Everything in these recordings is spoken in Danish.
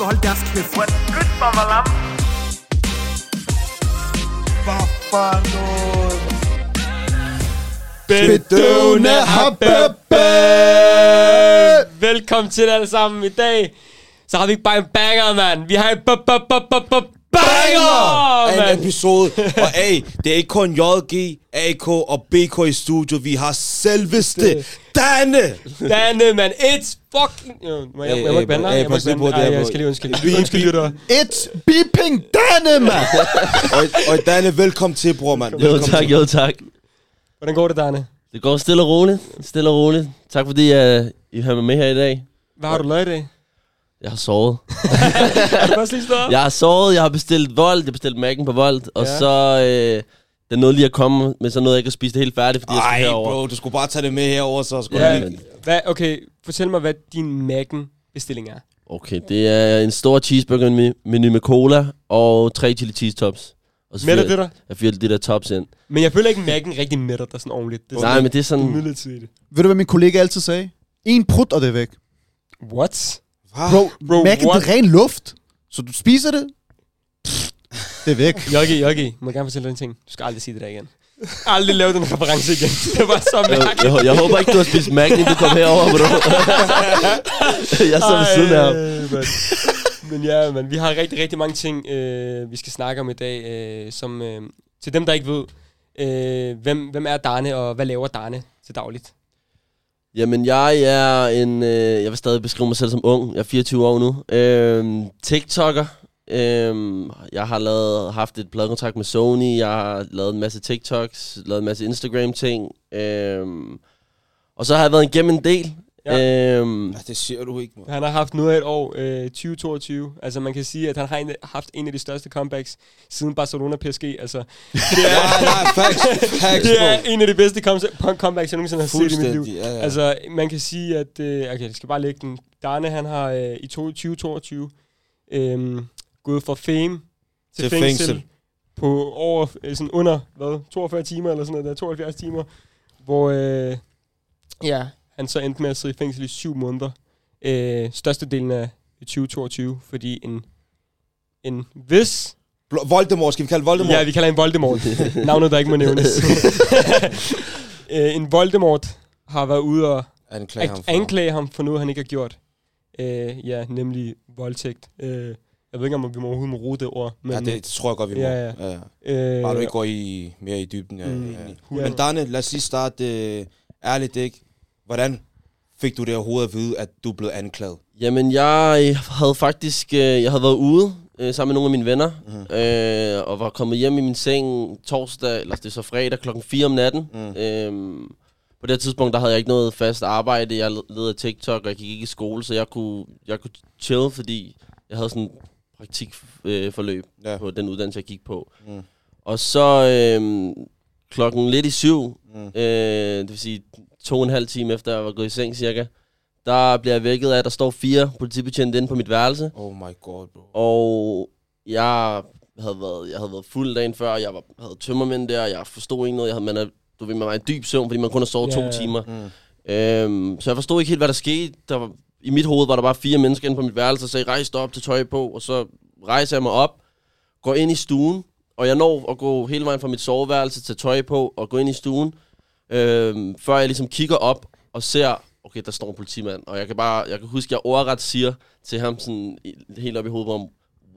skal holde deres kæft. Skyt mig, malam. Hvad for noget? Bedøvende Velkommen til alle sammen i dag. Så har vi ikke bare en banger, mand. Vi har en banger, En mand. episode. Og hey, det er ikke kun JG, AK og BK i studio. Vi har selveste Danne. Danne, mand. It's fucking... Må jeg, Hey, jeg må ikke bande hey, Jeg må ikke bande jeg skal lige undskylde. Undskyld, lytter. It's beeping Danne, mand! og, og Danne, velkommen til, bror, mand. Jo Velkommen tak, jo tak. Hvordan går det, Danne? Det går stille og roligt. Stille og roligt. Tak fordi uh, I har mig med her i dag. Hvad har du lavet i dag? Jeg har sovet. Jeg har sovet, jeg har bestilt vold, jeg har bestilt Mac'en på vold, og Ja. så øh, den nåede lige at komme, men så nåede jeg ikke at spise det helt færdigt, fordi jeg Ej, skulle herover. bro, du skulle bare tage det med herover, så skulle Ja, lige... hvad, okay, fortæl mig, hvad din Mac'en-bestilling er. Okay, det er en stor cheeseburger menu med cola og tre chili cheese tops. Og så Mætter det dig? Jeg fyrer de der tops ind. Men jeg føler ikke, Mac'en rigtig mætter dig sådan ordentligt. Det er Nej, sådan, men det er sådan... det er midlertidigt. Ved du, hvad min kollega altid sagde? En prut, og det er væk. What? Bro, Bro, Bro Mac what? det er ren luft. Så du spiser det, det er væk. Joggi, Joggi, må jeg gerne fortælle dig en ting. Du skal aldrig sige det der igen. Aldrig lave den reference igen. Det var så Jeg, mærkeligt. jeg, jeg håber ikke, du har spist Mac'en, inden du kom herover, bro. jeg så ved siden af ham. Mand. Men ja, men vi har rigtig, rigtig mange ting, øh, vi skal snakke om i dag. Øh, som, øh, til dem, der ikke ved, øh, hvem, hvem er Darne, og hvad laver Darne til dagligt? Jamen, jeg er en... Øh, jeg vil stadig beskrive mig selv som ung. Jeg er 24 år nu. Øh, TikToker. Øh, jeg har lavet, haft et pladekontrakt med Sony. Jeg har lavet en masse TikToks. Lavet en masse Instagram-ting. Øh, og så har jeg været igennem en del. Ja. Ja. Det siger du ikke, man. Han har haft noget af et år, øh, 2022. Altså man kan sige, at han har en, haft en af de største comebacks siden Barcelona PSG. Altså, det er, Nej, nej, facts, facts, det er en af de bedste com- comebacks, jeg nogensinde har set i mit liv. Ja, ja. Altså, man kan sige, at... Øh, okay, jeg skal bare lægge den. Darne, han har øh, i to- 2022 øh, gået fra fame til, Til fængsel, fængsel. på over, øh, sådan under, hvad, 42 timer eller sådan noget der, 72 timer, hvor, øh, ja, han så endte med at sidde i fængsel i syv måneder. Øh, størstedelen af 2022, fordi en, en vis... Bl- Voldemort, skal vi kalde Voldemort? Ja, vi kalder en Voldemort. Navnet, der ikke må nævnes. øh, en Voldemort har været ude og Anklage ham for. anklage ham for noget, han ikke har gjort. Øh, ja, nemlig voldtægt. Øh, jeg ved ikke, om vi må overhovedet må bruge det ord. Men, Ja, det, det tror jeg godt, vi må. Ja, ja. ja. øh, Bare du ikke går i, mere i dybden. Ja, Mm, ja. Men Danne, lad os lige starte øh, ærligt, ikke? Hvordan fik du det overhovedet at vide, at du blev anklaget? Jamen, jeg havde faktisk... Øh, jeg havde været ude øh, sammen med nogle af mine venner, mm. øh, og var kommet hjem i min seng torsdag, eller det er så fredag, klokken 4 om natten. Mm. Øh, på det tidspunkt, der havde jeg ikke noget fast arbejde. Jeg led af TikTok, og jeg gik ikke i skole, så jeg kunne, jeg kunne chill, fordi jeg havde sådan praktikforløb øh, Ja. på den uddannelse, jeg gik på. Mm. Og så øh, klokken lidt i syv, Mm. øh, det vil sige to og en halv time efter jeg var gået i seng cirka, der bliver jeg vækket af, at der står fire politibetjente inde på mit værelse. Oh my god, bro. Og jeg havde været, jeg havde været fuld dagen før, jeg var, havde tømmermænd der, jeg forstod ikke noget, jeg havde, man er, du ved, man var i dyb søvn, fordi man kun har sovet Ja, to timer. Mm. Øhm, så jeg forstod ikke helt, hvad der skete. Der var, I mit hoved var der bare fire mennesker inde på mit værelse, og sagde, rejs dig op til tøj på, og så rejser jeg mig op, går ind i stuen, og jeg når at gå hele vejen fra mit soveværelse til tøj på, og gå ind i stuen, øhm, før jeg ligesom kigger op og ser, okay, der står en politimand, og jeg kan bare, jeg kan huske, at jeg ordret siger til ham sådan helt op i hovedet ham,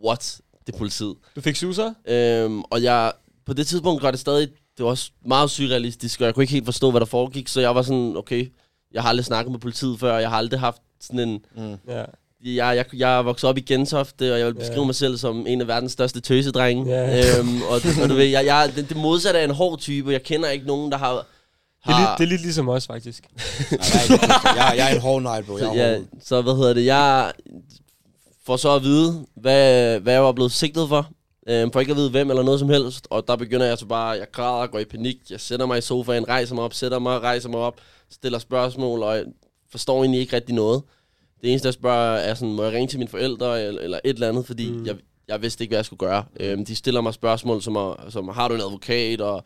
what, det er politiet. Du fik suser? Øhm, og jeg, på det tidspunkt var det stadig, det var også meget surrealistisk, og jeg kunne ikke helt forstå, hvad der foregik, så jeg var sådan, okay, jeg har aldrig snakket med politiet før, jeg har aldrig haft sådan en, Mm. Ja. jeg, jeg, jeg er vokset op i Gentofte, og jeg vil beskrive Ja. mig selv som en af verdens største tøsedrenge. Ja. Øhm, og, og du ved, jeg, jeg, det, det modsatte er en hård type, jeg kender ikke nogen, der har... Det er, har lidt, det er lidt ligesom os, faktisk. Nej, jeg, er ikke, jeg, jeg er en hård negl, bro. Jeg er ja, så hvad hedder det, jeg får så at vide, hvad, hvad jeg var blevet sigtet for. Øhm, for ikke at vide hvem eller noget som helst. Og der begynder jeg så bare, jeg græder, går i panik. Jeg sætter mig i sofaen, rejser mig op, sætter mig, rejser mig op, stiller spørgsmål, og jeg forstår egentlig ikke rigtig noget. Det eneste, jeg spørger, er sådan, må jeg ringe til mine forældre, eller, eller et eller andet, fordi Mm. mm. jeg, jeg vidste ikke, hvad jeg skulle gøre. Øhm, de stiller mig spørgsmål, som, er, som har du en advokat, og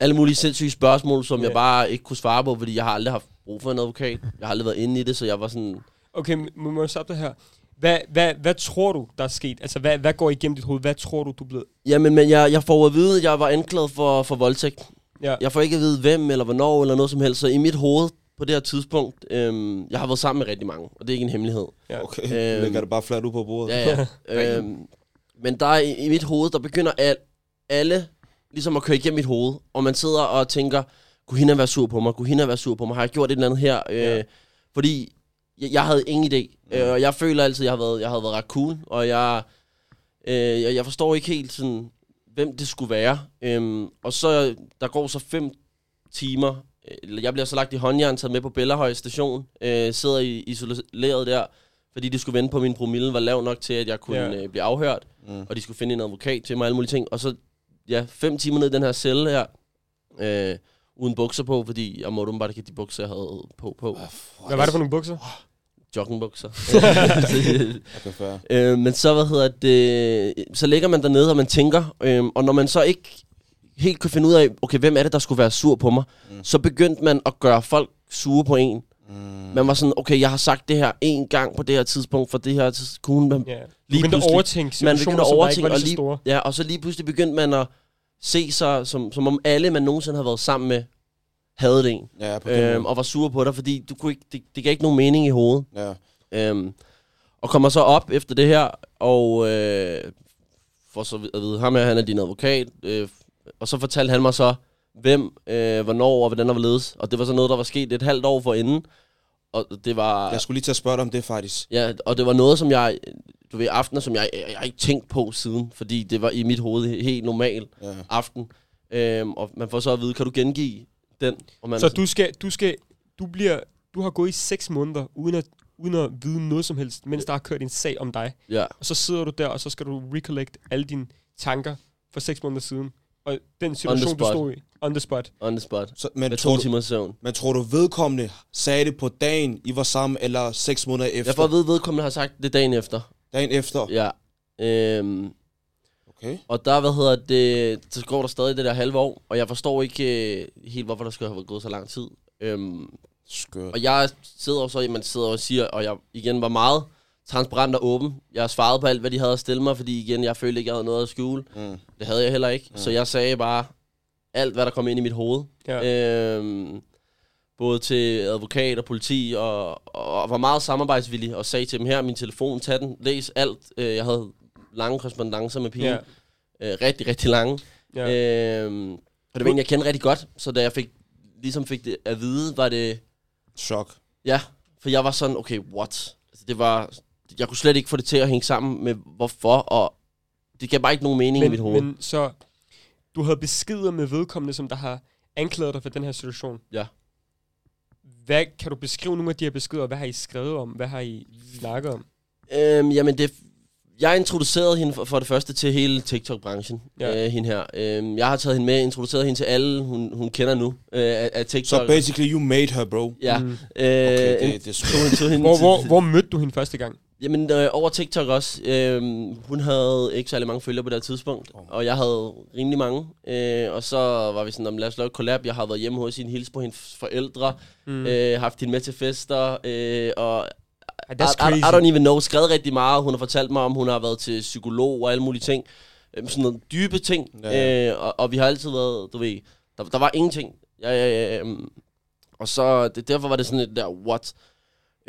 alle mulige sindssyge spørgsmål, som jeg bare ikke kunne svare på, fordi jeg har aldrig haft brug for en advokat. Jeg har aldrig været inde i det, så jeg var sådan... Okay, men må jeg stoppe det her? Hvad, hvad, hvad tror du, der er sket? Altså, hvad, hvad går igennem dit hoved? Hvad tror du, du er blevet? Jamen, men jeg, jeg får at vide, at jeg var anklaget for, for voldtægt. Ja. Jeg får ikke at vide, hvem eller hvornår eller noget som helst. Så i mit hoved på det her tidspunkt, øhm, jeg har været sammen med rigtig mange, og det er ikke en hemmelighed. Ja. Okay, Øhm. lægger det bare fladt ud på bordet. Ja, ja. øhm, men der er i, i mit hoved, der begynder al, alle ligesom at køre igennem mit hoved, og man sidder og tænker, kunne hende være sur på mig? Kunne hende være sur på mig? Har jeg gjort et eller andet her? Øh, Ja. Fordi jeg, jeg havde ingen idé. Mm. Øh, og jeg føler altid, at jeg har været, jeg har været ret cool, og jeg, øh, jeg, jeg forstår ikke helt, sådan, hvem det skulle være. Øhm, og så, der går så fem timer, øh, eller jeg bliver så lagt i håndjern, taget med på Bellahøj station, øh, sidder i, isoleret der, fordi de skulle vente på, at min promille var lav nok til, at jeg kunne ja. øh, blive afhørt, Mm. og de skulle finde en advokat til mig og alle mulige ting. Og så, ja, fem timer ned i den her celle her, øh, uden bukser på, fordi jeg måtte bare ikke have de bukser, jeg havde på. på. Hvad var det for nogle bukser? Joggingbukser. Okay, fair. øh, men så, hvad hedder det, så ligger man dernede, og man tænker, øh, og når man så ikke helt kunne finde ud af, okay, hvem er det, der skulle være sur på mig, mm. så begyndte man at gøre folk sure på en. Mm. Man var sådan, okay, jeg har sagt det her en gang på det her tidspunkt, for det her kunne man Ja. Du lige begyndte pludselig- overtænke man begyndte at overtænke, og lige store. ja, og så lige pludselig begyndte man at se sig, som, som om alle, man nogensinde har været sammen med, havde det en, Ja, på øhm, og var sure på dig, fordi du kunne ikke, det, det gav ikke nogen mening i hovedet. Ja. Øhm, og kommer så op efter det her, og øh, får så at vide, ham her, han er din advokat, øh, og så fortalte han mig så, hvem, øh, hvornår og hvordan der var ledes. Og det var så noget, der var sket et halvt år forinden. Og det var... Jeg skulle lige til at spørge dig om det, faktisk. Ja, og det var noget, som jeg, du ved, aftener, som jeg, jeg, jeg ikke tænkt på siden, fordi det var i mit hoved he- helt normal Ja. aften. Øhm, og man får så at vide, kan du gengive den? Og man Så du skal, du skal, du bliver, du har gået i seks måneder, uden at, uden at vide noget som helst, mens der har kørt en sag om dig. Ja, Og så sidder du der, og så skal du recollect alle dine tanker for seks måneder siden. Og den situation, du stod i, on the spot. on the spot. Så, men, Med tror to du, timers søvn. men tror du vedkommende sagde det på dagen, I var sammen, eller seks måneder efter? Jeg får at vide, vedkommende har sagt det dagen efter. Dagen efter? Ja. Øhm, Okay. og der, hvad hedder det, så går der stadig det der halve år, og jeg forstår ikke øh, helt, hvorfor der skulle have gået så lang tid. Øhm, Skørt. og jeg sidder jo så, man sidder og siger, og jeg igen var meget transparent og åben. Jeg svaret på alt, hvad de havde at stille mig, fordi igen, jeg følte ikke, jeg havde noget at skjule. Mm. Det havde jeg heller ikke. Mm. Så jeg sagde bare alt, hvad der kom ind i mit hoved. Ja. Øhm, både til advokat og politi, og, og var meget samarbejdsvillig, og sagde til dem her, min telefon, tag den, læs alt. Øh, jeg havde lange korrespondencer med pigen. Ja. Øh, rigtig, rigtig lange. Ja. Øhm, og det var en, jeg kendte rigtig godt, så da jeg fik, ligesom fik det at vide, var det, Chok. ja, for jeg var sådan, okay, what? Altså, det var, jeg kunne slet ikke få det til at hænge sammen med hvorfor, og det gav bare ikke nogen mening i mit men, hoved. men så, du havde beskeder med vedkommende, som der har anklaget dig for den her situation. Ja. Hvad, kan du beskrive nogle af de her beskeder? Hvad har I skrevet om? Hvad har I snakket om? Øhm, jamen, det, jeg introducerede hende for, for det første til hele TikTok-branchen, Ja. øh, hende her. Øhm, jeg har taget hende med, introduceret hende til alle, hun, hun kender nu øh, af, af TikTok. Så basically, you made her, bro. Ja. Mm. Øh, Okay, det, det er hende, Hvor, til- hvor, hvor mødte du hende første gang? Jamen, øh, over TikTok også. Øh, hun havde ikke særlig mange følgere på det tidspunkt, Oh. og jeg havde rimelig mange. Øh, og så var vi sådan, om, lad os lave et collab. Jeg har været hjemme hos hende, hils på hendes forældre, Mm. øh, haft hende med til fester, øh, og I, I. I don't even know, skrevet rigtig meget. Hun har fortalt mig om, hun har været til psykolog og alle mulige ting. Øhm, sådan nogle dybe ting. Ja. Øh, og, og vi har altid været, du ved, der, der var ingenting. Ja, ja, øhm, og så, det, derfor var det sådan et der, what?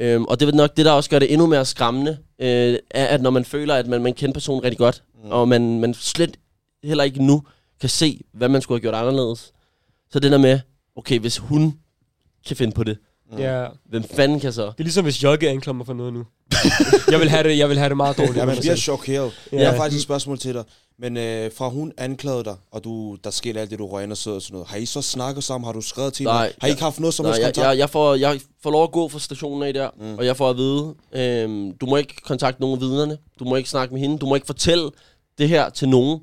Øhm, og det er nok det, der også gør det endnu mere skræmmende, øh, er, at når man føler, at man, man kender personen rigtig godt, Mm. mm. og man, man slet heller ikke nu kan se, hvad man skulle have gjort anderledes. Så det der med, okay, hvis hun kan finde på det, Ja. hvem fanden kan så? Det er ligesom, hvis Jolke anklager mig for noget nu. jeg, vil have det, jeg vil have det meget dårligt. Ja, man bliver chokeret. Ja. Jeg har faktisk et spørgsmål til dig. Men øh, fra hun anklagede dig, og du, der skete alt det, du røg ind og sidder og sådan noget. Har I så snakket sammen? Har du skrevet til Nej, hende? Har I ikke haft noget som Nej, helst jeg, kontakt? jeg, jeg, får, jeg får lov at gå fra stationen af der, Mm. og jeg får at vide, øhm, du må ikke kontakte nogen af vidnerne, du må ikke snakke med hende, du må ikke fortælle det her til nogen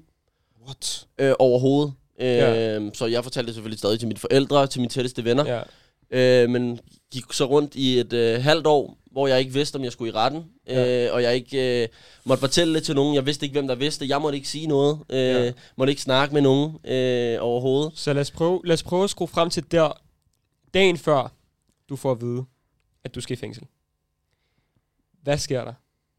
What? øh, overhovedet. Ja. Øhm, Så jeg fortalte det selvfølgelig stadig til mine forældre, til mine tætteste venner, Ja. øh, men gik så rundt i et øh, halvt år, hvor jeg ikke vidste, om jeg skulle i retten, Ja. øh, og jeg ikke øh, måtte fortælle det til nogen. Jeg vidste ikke, hvem der vidste. Jeg måtte ikke sige noget. Øh, Ja. Måtte ikke snakke med nogen øh, overhovedet. Så lad os, prøve, lad os prøve at skrue frem til der, dagen før du får at vide, at du skal i fængsel. Hvad sker der?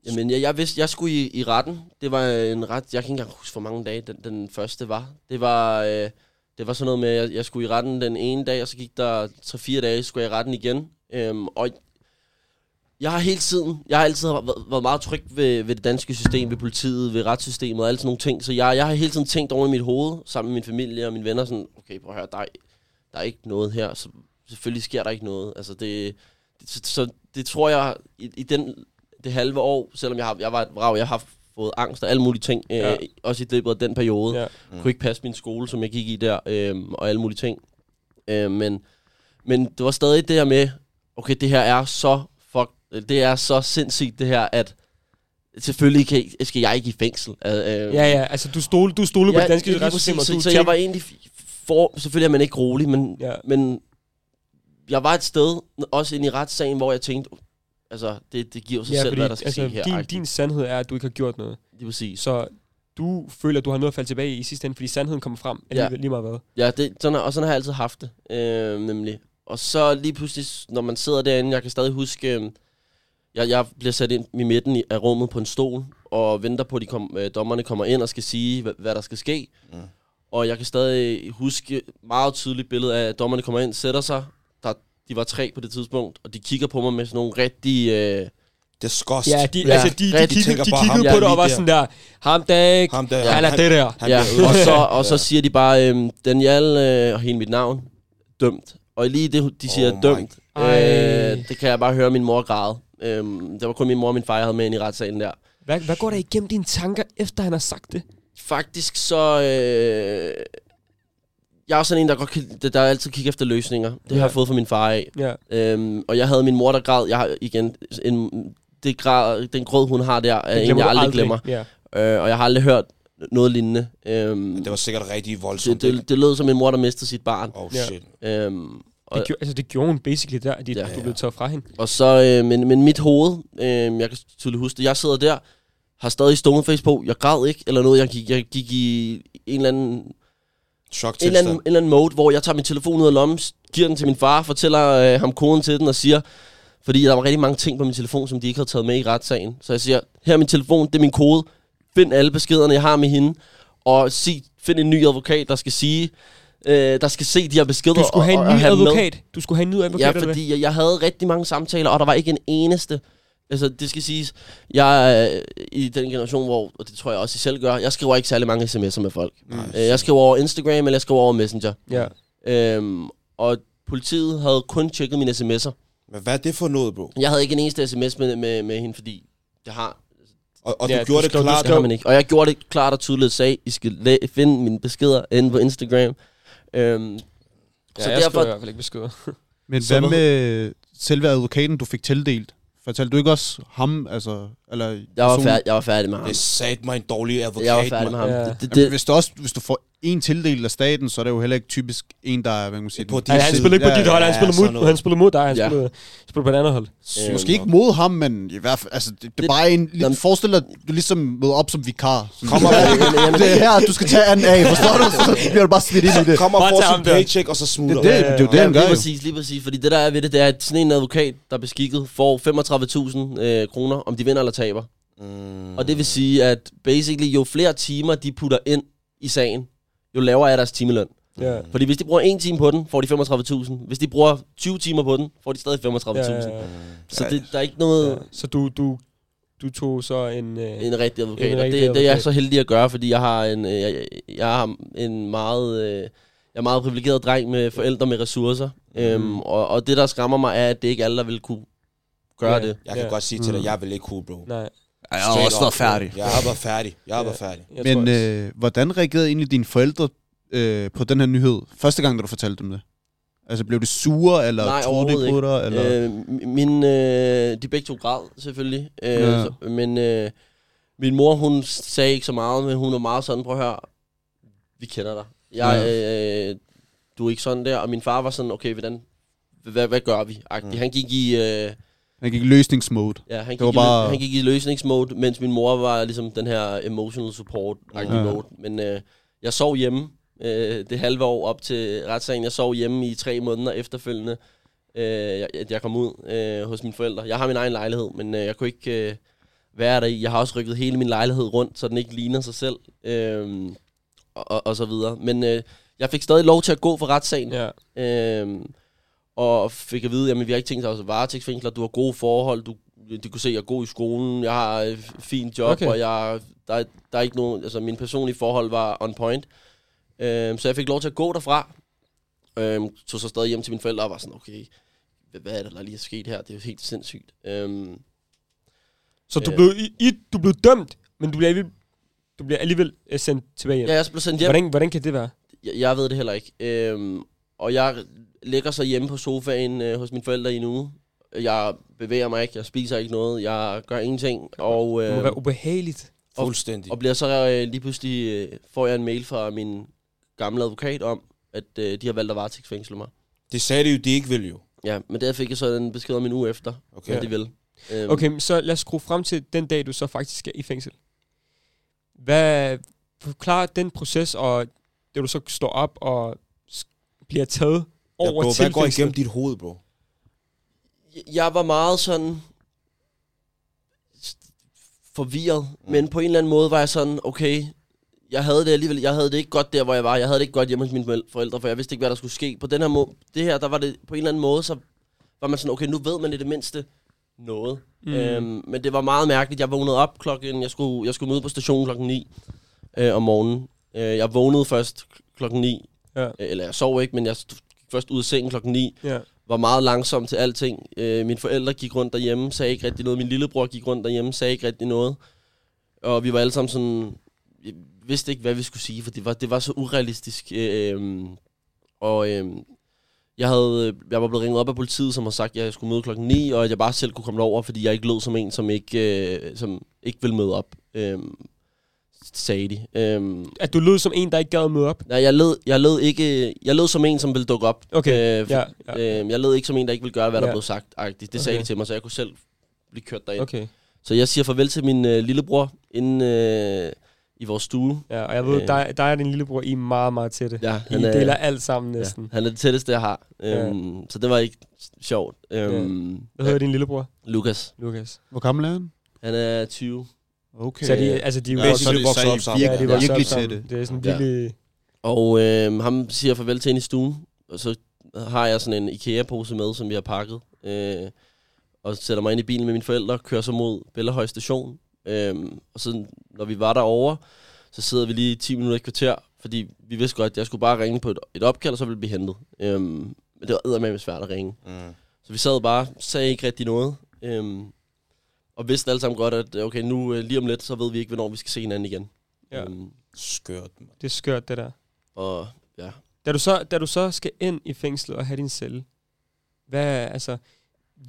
Jamen, jeg, jeg vidste, jeg skulle i, i retten. Det var en ret, jeg kan ikke engang huske, hvor mange dage den, den første var. Det var, øh, det var sådan noget med, at jeg, jeg skulle i retten den ene dag, og så gik der 3-4 dage, skulle jeg i retten igen. Øhm, og jeg har hele tiden, jeg har altid været, været meget tryg ved, ved det danske system, ved politiet, ved retssystemet og alle sådan nogle ting. Så jeg, jeg har hele tiden tænkt over i mit hoved, sammen med min familie og mine venner, sådan, okay, prøv at høre, der er, der er ikke noget her, så selvfølgelig sker der ikke noget. Altså det, det så, så det tror jeg, i, i den, det halve år, selvom jeg, har, jeg var et vrag, jeg har fået angst og alle mulige ting, ja. Ja. øh, også i løbet af den periode. Ja. Mm. Kunne ikke passe min skole, som jeg gik i der, øh, og alle mulige ting. Øh, men, men det var stadig det her med, okay, det her er så det er så sindssygt det her, at selvfølgelig kan, skal jeg ikke i fængsel. Øh, Ja, ja, altså du stole, du stole på det danske lige retssystem, så, så jeg var egentlig for, selvfølgelig er man ikke rolig, men, Ja. ja. men jeg var et sted, også inde i retssagen, hvor jeg tænkte, altså, det, det giver sig ja, selv, fordi, hvad der skal altså, ske her. din, agtigt. din sandhed er, at du ikke har gjort noget. Lige præcis. Så du føler, at du har noget at falde tilbage i i sidste ende, fordi sandheden kommer frem, Ja. ja. lige meget hvad. Ja, det, sådan, er- og sådan har jeg altid haft det, øh, nemlig. Og så lige pludselig, når man sidder derinde, jeg kan stadig huske, øh, jeg, jeg bliver sat ind i midten i- af rummet på en stol, og venter på, at de kom, øh, dommerne kommer ind og skal sige, hvad, hvad der skal ske. Mm. Og jeg kan stadig huske meget tydeligt billede af, at dommerne kommer ind, sætter sig. Der, de var tre på det tidspunkt, og de kigger på mig med sådan nogle rigtig... Øh, Disgust. Ja, de, Ja, ja, altså, de, de, de, tænker de, kiggede ham på dig og var sådan der, ham der ikke, Ham der, ja, han er det der. Han ja, og, så, og så Ja. siger de bare, øhm, Daniel øh, og hele mit navn, dømt. Og lige det, de siger Oh dømt, øh, det kan jeg bare høre min mor græde. Øhm, det var kun min mor og min far, jeg havde med ind i retssalen der. Hvad, hvad går der igennem dine tanker, efter han har sagt det? Faktisk så... Øh, jeg er sådan en, der, godt kan, der, altid kigger efter løsninger. Det ja. har jeg fået fra min far af. Ja. Øhm, og jeg havde min mor, der græd. Jeg har igen... En, det græd, den gråd, hun har der, er en, jeg du aldrig glemmer. Ja. Øh, og jeg har aldrig hørt noget lignende. Øhm, Det var sikkert rigtig voldsomt. det, det, det lød som en mor, der mistede sit barn. Oh shit. Øhm, og, Det, gjorde, altså, det gjorde hun basically der, at de, Ja, ja, du blev taget fra hende. og så, øh, men, men mit hoved, øh, jeg kan tydeligt huske det, jeg sidder der, har stadig stoneface på, jeg græd ikke, eller noget, jeg gik, jeg gik i en eller anden, en Chok eller anden, en eller anden mode, hvor jeg tager min telefon ud af lommen, giver den til min far, fortæller øh, ham koden til den og siger, fordi der var rigtig mange ting på min telefon, som de ikke havde taget med i retssagen. Så jeg siger, her er min telefon, det er min kode, find alle beskederne, jeg har med hende, og sig, find en ny advokat, der skal sige, øh, der skal se de her beskeder. Du skulle og, have og, en og ny have dem med. advokat. Du skulle have en ny advokat. Ja, fordi jeg, jeg havde rigtig mange samtaler, og der var ikke en eneste. Altså, det skal siges, jeg er i den generation, hvor, og det tror jeg også, I selv gør, jeg skriver ikke særlig mange sms'er med folk. Øh, jeg skriver over Instagram, eller jeg skriver over Messenger. Ja. Øhm, og politiet havde kun tjekket mine sms'er. Men hvad er det for noget, bro? Jeg havde ikke en eneste sms med, med, med hende, fordi jeg har, Og, og Ja, du du gjorde det klart. det har man ikke. Og jeg gjorde det klart og tydeligt, sagde, I skal finde mine beskeder inde på Instagram. Øhm, Ja, så jeg derfor, i hvert fald ikke beskeder. Men hvad- med selve advokaten, du fik tildelt? Fortalte du ikke også ham, altså... Eller jeg var, færdig, jeg var færdig med ham. Det er sat mig en dårlig advokat, Jeg var færdig med ham. Ja. Det, det, Jamen, det, hvis, du også, hvis du får en tildelt af staten, så er det jo heller ikke typisk en, der er, hvad kan man sige... På din Han, han spillede ikke på Ja, dit hold, han ja, spillede, sådan mod, han spillede mod dig, han Ja. spillede, spillede på et andet hold. Øh, Måske ikke mod ham, men i hvert fald... Altså, det, det er Det- bare en... Jamen- Forestil dig, du ligesom møder op som vikar. Kommer det er her, du skal tage anden af, forstår du? Så bliver du bare smidt ind i det. Kommer og får sin paycheck, og så smutter. Det er det, det, er jo det, Ja, han gør lige præcis, lige præcis. Fordi det der er ved det, det er, at sådan en advokat, der er beskikket, får 35.000 øh, kroner, om de vinder eller taber. Mm. Og det vil sige, at basically, jo flere timer de putter ind i sagen, jo lavere er deres timeløn. Ja. Fordi hvis de bruger en time på den, får de 35.000. Hvis de bruger 20 timer på den, får de stadig 35.000. Ja, Ja, ja, ja. Så det, der er ikke noget... Ja. Så du, du, du tog så en... Øh, En rigtig advokat. En og rigtig det, det er jeg advokat. så heldig at gøre, fordi jeg har en, øh, jeg, jeg har en meget, øh, jeg er meget privilegeret dreng med forældre med ressourcer. Mm. Øhm, og, og det, der skræmmer mig, er, at det ikke alle, der vil kunne gøre Ja. det. Jeg kan Ja. godt sige til dig, jeg vil ikke kunne, bro. nej. Jeg har også været færdig. Jeg har været færdig. Jeg har Ja. været færdig. Men øh, hvordan reagerede egentlig dine forældre øh, på den her nyhed? Første gang, da du fortalte dem det? Altså, blev det sure, eller Nej, troede de på dig? Eller? Øh, min, øh, de begge to græd, selvfølgelig. Øh, Ja. så, men øh, min mor, hun sagde ikke så meget, men hun var meget sådan, prøv at høre, vi kender dig. Jeg, øh, du er ikke sådan der. Og min far var sådan, okay, hvordan, hvad, hvad gør vi? Mm. Mm. Han gik i... Øh, Han gik i løsningsmode. Ja, han gik, var i, bare- han gik i løsningsmode, mens min mor var ligesom den her emotional support Ja. ja. mode. Men øh, jeg sov hjemme øh, det halve år op til retssagen. Jeg sov hjemme i tre måneder efterfølgende, øh, jeg, at jeg kom ud øh, hos mine forældre. Jeg har min egen lejlighed, men øh, jeg kunne ikke øh, være der i. Jeg har også rykket hele min lejlighed rundt, så den ikke ligner sig selv. Øhm, og, og, og så videre. Men øh, jeg fik stadig lov til at gå for retssagen. Ja. Øhm, og fik at vide, at vi har ikke tænkt os at varetægtsfængsler, du har gode forhold, du, du kunne se, at jeg er god i skolen, jeg har et fint job, Okay. og jeg, der, er- der er ikke nogen, altså mine personlige forhold var on point. Øhm, så jeg fik lov til at gå derfra. Øhm, tog så stadig hjem til mine forældre og var sådan, okay, hvad- er det, der lige er sket her? Det er jo helt sindssygt. Øhm, Så du Øh. blev, i, i, du blev dømt, men du bliver alligevel, du bliver alligevel øh, sendt tilbage hjem. ja, jeg blev sendt hjem. Hvordan, hvordan kan det være? Jeg, jeg ved det heller ikke. Øhm, og jeg ligger så hjemme på sofaen øh, hos mine forældre i en uge. Jeg bevæger mig ikke, jeg spiser ikke noget, jeg gør ingenting. Og, Det må øh, være ubehageligt. Fuldstændig. og bliver så øh, lige pludselig, øh, får jeg en mail fra min gamle advokat om, at øh, de har valgt at varetægtsfængsle mig. Det sagde de jo, de ikke ville jo. Ja, men der fik jeg så en besked om en uge efter, Okay. at de vil. Øhm, Okay, så lad os skrue frem til den dag, du så faktisk er i fængsel. Hvad forklar den proces, og det du så står op og bliver taget Ja, over bro, til hvad går igennem dit hoved, bro? jeg var meget sådan forvirret, mm. men på en eller anden måde var jeg sådan, okay, jeg havde det alligevel, jeg havde det ikke godt der, hvor jeg var. Jeg havde det ikke godt hjemme hos mine foræl- forældre, for jeg vidste ikke, hvad der skulle ske. På den her måde, det her, der var det på en eller anden måde, så var man sådan, okay, nu ved man i det mindste noget. Mm. Øhm, men det var meget mærkeligt. Jeg vågnede op klokken, jeg skulle, jeg skulle møde på stationen klokken 9 øh, om morgenen. Øh, jeg vågnede først klokken 9, Ja. eller jeg sov ikke, men jeg gik først ud af sengen klokken 9 Ja. var meget langsom til alting. Øh, mine forældre gik rundt derhjemme, sagde ikke rigtig noget. Min lillebror gik rundt derhjemme, sagde ikke rigtig noget. Og vi var alle sammen sådan... Jeg vidste ikke, hvad vi skulle sige, for det var, det var så urealistisk. Øh, og øh, jeg, havde, jeg var blevet ringet op af politiet, som har sagt, at jeg skulle møde klokken 9, og at jeg bare selv kunne komme over, fordi jeg ikke lød som en, som ikke, øh, som ikke ville møde op. Øh, sagde de. Øh, At du lød som en, der ikke gad at møde op? nej, jeg lød, jeg lød ikke... Jeg lød som en, som ville dukke op. Okay, Øh, ja, ja, ja. ja. Øh, jeg lød ikke som en, der ikke ville gøre, hvad der Ja. blev sagt. -agtigt. Det sagde Okay. de til mig, så jeg kunne selv blive kørt derind. Okay. Okay. Så jeg siger farvel til min øh, lillebror inde øh, i vores stue. Ja, og jeg ved, Øh. dig, dig og din lillebror, I er meget, meget tætte. Ja, I deler alt sammen næsten. Ja, han er det tætteste, jeg har. Øhm, Så det var ikke sjovt. Øhm, Hvad hedder din lillebror? Lukas. Lukas. Hvor gammel er han? Han er 20. Okay. Så de, altså, de er jo Ja, så er de vokset op sammen. ja, de virkelig, var virkelig sammen. tætte. Det er sådan Ja. virkelig... Og øh, ham siger farvel til hende i stuen. Og så har jeg sådan en IKEA-pose med, som vi har pakket. Øh, og sætter mig ind i bilen med mine forældre, kører så mod Bellahøj station. Øh, og så når vi var derovre, så sidder vi lige 10 minutter i kvarter, fordi vi vidste godt, at jeg skulle bare ringe på et, et opkald, og så ville vi blive hentet. Øh, men det var eddermame svært at ringe. Mm. Så vi sad bare, sagde ikke rigtig noget. Øhm, og vidste alle sammen godt, at okay, nu øh, lige om lidt, så ved vi ikke, hvornår vi skal se hinanden igen. Ja. Øhm, Skørt, man. Det er skørt, det der. og ja, Da du, så, da du så skal ind i fængslet og have din celle, hvad, altså,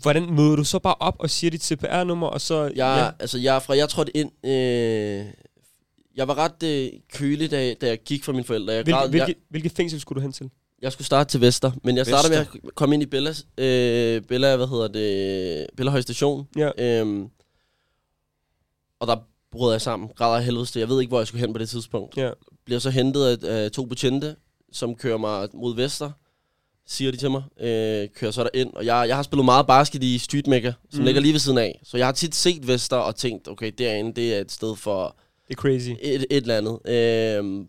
hvordan møder du så bare op og siger dit CPR-nummer, og så... jeg, ja. altså, jeg, er fra jeg trådte ind, øh, jeg var ret øh, kølig, da, da jeg gik fra mine forældre. Jeg, hvilke, græd, hvilke, jeg, hvilke fængsel skulle du hen til? jeg skulle starte til Vester, men jeg startede med Vester? at komme ind i Bellas, øh, Bella, hvad hedder det, Bella Høj Station. Ja. Øhm, og der brød jeg sammen, græder helvedes. Jeg ved ikke, hvor jeg skulle hen på det tidspunkt. Ja. bliver så hentet af øh, to betjente, som kører mig mod Vester, siger de til mig. Øh, kører så ind og jeg, jeg har spillet meget basket i Street Maker, som Mm. ligger lige ved siden af. Så jeg har tit set Vester og tænkt, okay, derinde, det er et sted for Det er crazy. et, et eller andet. Øh,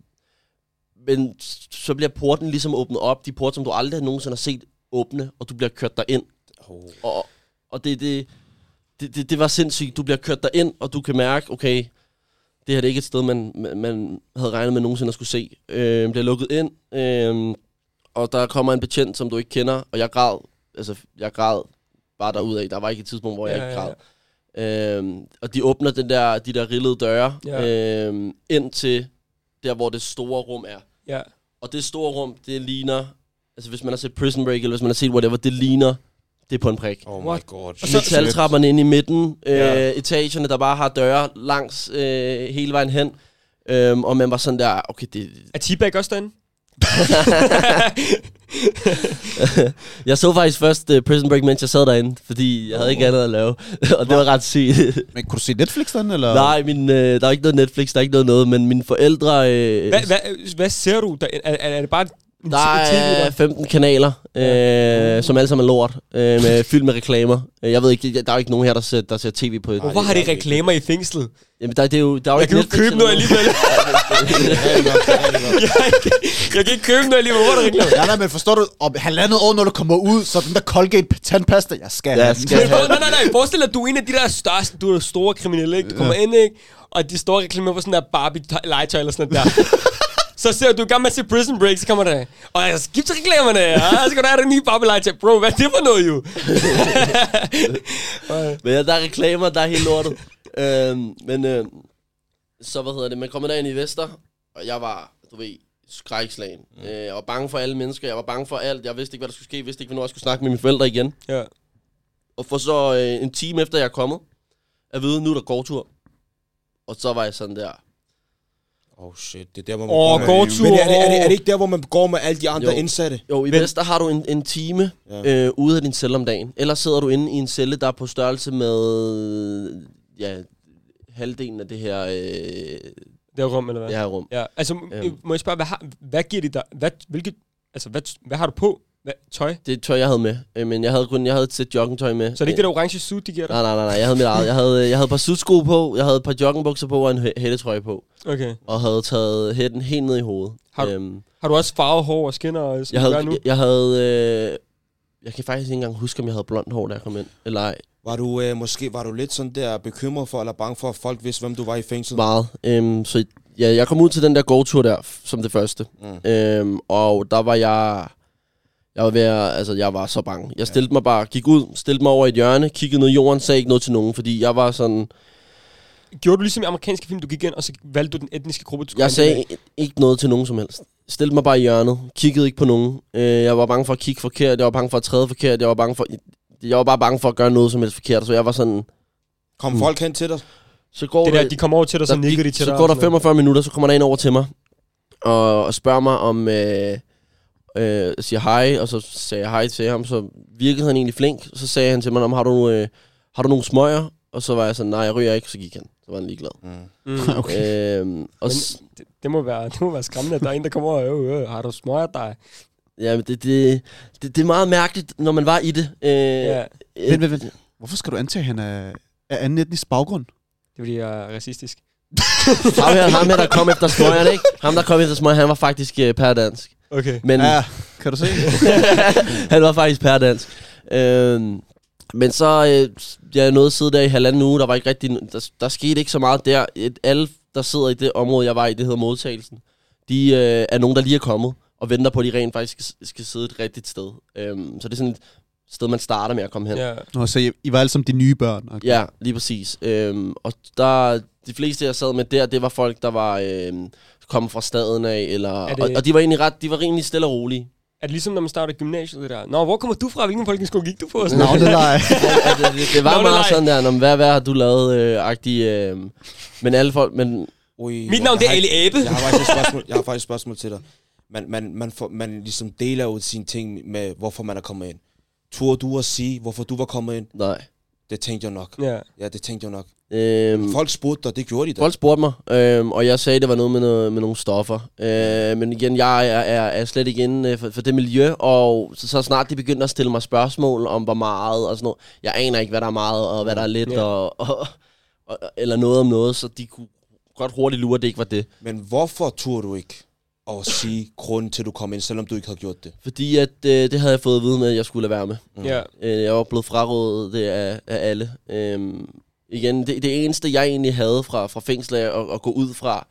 men så bliver porten ligesom åbnet op, de porte, som du aldrig nogensinde har set åbne, og du bliver kørt derind. Oh. Og, og det, det, det, det, det var sindssygt. Du bliver kørt derind, og du kan mærke, okay, det her det er ikke et sted, man, man, havde regnet med nogensinde at skulle se. Øh, bliver lukket ind, øh, og der kommer en betjent, som du ikke kender, og jeg græd, altså jeg græd bare derudad. Der var ikke et tidspunkt, hvor jeg Ja, ikke ja, græd. Øh, og de åbner den der, de der rillede døre Ja. øh, ind til der, hvor det store rum er. Ja. Og det store rum, det ligner, altså hvis man har set Prison Break, eller hvis man har set whatever, det ligner, det er på en prik. Oh What? my god. Og så- Metaltrapperne inde i midten, øh, Ja. etagerne, der bare har døre langs øh, hele vejen hen. Øhm, og man var sådan der, okay, det... Er T-Bag også derinde? jeg så faktisk først uh, Prison Break, mens jeg sad derinde, fordi jeg havde ikke andet at lave. og det var ret sygt. Men kunne du se Netflix den, eller? Nej, min, øh, der er ikke noget Netflix, der er ikke noget noget, men mine forældre... Øh, Hvad, hvad, hvad ser du? Der, er, er, det bare Der er 15 kanaler, øh, som alle sammen er lort, øh, med, fyldt med reklamer. Øh, Jeg ved ikke, der er jo ikke nogen her, der ser, der ser tv på. Hvorfor har de reklamer i fængslet? Jamen, der, det er jo, der er jo Jeg ikke kan jo købe noget alligevel. jeg, kan, ikke købe noget alligevel. Hvor er der reklamer? Ja, nej, men forstår du, om halvandet år, når du kommer ud, så den der Colgate tandpasta, jeg skal have den. skal have- nej, nej, nej. Forestil dig, at du er en af de der største, du er store kriminelle, ikke? Du kommer ind, ikke? Og de store reklamer på sådan der Barbie-legetøj eller sådan der. Så ser du, i gang med at se Prison Break, så kommer der, og jeg skifter reklamerne, ja, så skal du have det nye Barbie-legetøj. Bro, hvad er det for noget, jo? Men ja, der er reklamer, der er helt lortet. øhm, men øh, så, hvad hedder det, man kommer derind i Vester, og jeg var, du ved, skrækslagen. Mm. Øh, jeg var bange for alle mennesker, jeg var bange for alt. Jeg vidste ikke, hvad der skulle ske, jeg vidste ikke, hvornår jeg skulle snakke med mine forældre igen. ja. Og for så øh, en time efter jeg er kommet, at vide, nu er der gårdtur. Og så var jeg sådan der, Oh shit, det er der, hvor man Åh, går med-. Men er det, er, det, er det ikke der, hvor man går med alle de andre Jo. indsatte? Jo, i Men- Vester har du en, en time Ja. øh, ude af din celle om dagen. Ellers sidder du inde i en celle, der er på størrelse med ja, halvdelen af det her, øh, Det er rum, eller hvad? det her rum. Ja, altså, Øhm. må jeg spørge, hvad, har, hvad giver de dig? Hvad, hvilket, altså, hvad, hvad har du på? Hvad, tøj? Det er tøj, jeg havde med. Øh, men jeg havde kun jeg havde et sæt joggingtøj med. Så er det ikke det der orange suit, de giver dig? Nej, nej, nej, nej. Jeg havde mit eget. Jeg havde, jeg havde et par sudsko på, jeg havde et par joggingbukser på og en hæ- hættetrøje på. Okay. Og havde taget hætten helt ned i hovedet. Har du- Øhm, Har du også farvet hår og skinner, og jeg, du gør havde, nu? jeg, jeg havde... Øh, jeg kan faktisk ikke engang huske, om jeg havde blondt hår, da jeg kom ind. Eller ej. Var du øh, måske var du lidt sådan der bekymret for, eller bange for, at folk vidste, hvem du var i fængslet? Meget. Øhm, så ja, jeg kom ud til den der gårdtur der, som det første. Mm. Øhm, og der var jeg... Jeg var ved at, altså, jeg var så bange. Jeg stillede mig bare, gik ud, stillede mig over i et hjørne, kiggede ned i jorden, sagde ikke noget til nogen, fordi jeg var sådan... Gjorde du ligesom i amerikanske film, du gik ind, og så valgte du den etniske gruppe, du skulle Jeg sagde i- ikke noget til nogen som helst. Stillede mig bare i hjørnet, kiggede ikke på nogen. Øh, jeg var bange for at kigge forkert, jeg var bange for at træde forkert, jeg var bange for... Jeg var bare bange for at gøre noget som helst forkert, så jeg var sådan... Kom Mm. folk hen til dig? Så går Det der, de kommer over til dig, så nikker gik- de til så dig. går og der sådan noget. 45 minutter, så kommer der en over til mig og, og spørger mig om... Øh, øh, siger hej, og så sagde jeg hej til ham, så virkede han egentlig flink. Så sagde han til mig, om har du, øh, har du nogle smøger? Og så var jeg sådan, nej, jeg ryger ikke, så gik han. Så var han ligeglad. Mm. Mm. Okay. Øhm, og Men det, det, må være, det må være skræmmende, at der er en, der kommer over, øh, øh, har du smøget dig? ja, men det, det, det, det er meget mærkeligt, når man var i det. Øh, Ja, øh, Vent, vent, vent. Hvorfor skal du antage, at han er af anden etnisk baggrund? det er fordi, jeg er racistisk. ham, her, ham her, der kom efter smøgerne, ikke? Ham, der kom efter smøgerne, han var faktisk øh, pærdansk. Okay. Men Ja, kan du se? han var faktisk pærdansk. Øhm, men så, øh, jeg nåede at sidde der i halvanden uge, der var ikke rigtig, der, der skete ikke så meget der. Et, alle, der sidder i det område, jeg var i, det hedder modtagelsen, de øh, er nogen, der lige er kommet, og venter på, at de rent faktisk skal, skal sidde et rigtigt sted. Øhm, så det er sådan sted, man starter med at komme hen. Ja. Nå, så I, I var alle sammen de nye børn. Okay. Ja, lige præcis. Øhm, og der, de fleste, jeg sad med der, det var folk, der var øhm, kommet fra staden af, eller, Er det- og, og de var egentlig ret, de var rimelig stille og rolige. Er det ligesom, når man starter gymnasiet, det der? Nå, hvor kommer du fra? Hvilken folkeskole gik du på? Nej. Ja, det, det, det var Navneleg. meget sådan der, "Nå, men hvad, hvad har du lavet, øh, agtig, øh, men alle folk, men Ui, Mit navn, det er jeg, Ali Abe. jeg har faktisk et spørgsmål, jeg har faktisk et spørgsmål til dig. Man, man, man, får, man ligesom deler ud sine ting med, hvorfor man er kommet ind. Tur du at sige, hvorfor du var kommet ind? nej. Det tænkte jeg nok. Ja. Ja, det tænkte jeg nok. Øhm, Folk spurgte dig, det gjorde de da. Folk spurgte mig, øhm, og jeg sagde, det var noget med, noget, med nogle stoffer. Øh, men igen, jeg er, er, er slet ikke inde øh, for, for det miljø, og så, så snart de begyndte at stille mig spørgsmål om, hvor meget og sådan noget. Jeg aner ikke, hvad der er meget, og hvad der er lidt, Ja. og, og, og, eller noget om noget, så de kunne godt hurtigt lure, at det ikke var det. Men hvorfor turde du ikke at sige grunden til, at du kom ind, selvom du ikke havde gjort det? Fordi at, øh, det havde jeg fået at vide med, at jeg skulle lade være med. Mm. Ja. Øh, jeg var blevet frarådet det af, af alle. Øhm, igen, det, det eneste, jeg egentlig havde fra, fra fængslet at, at gå ud fra,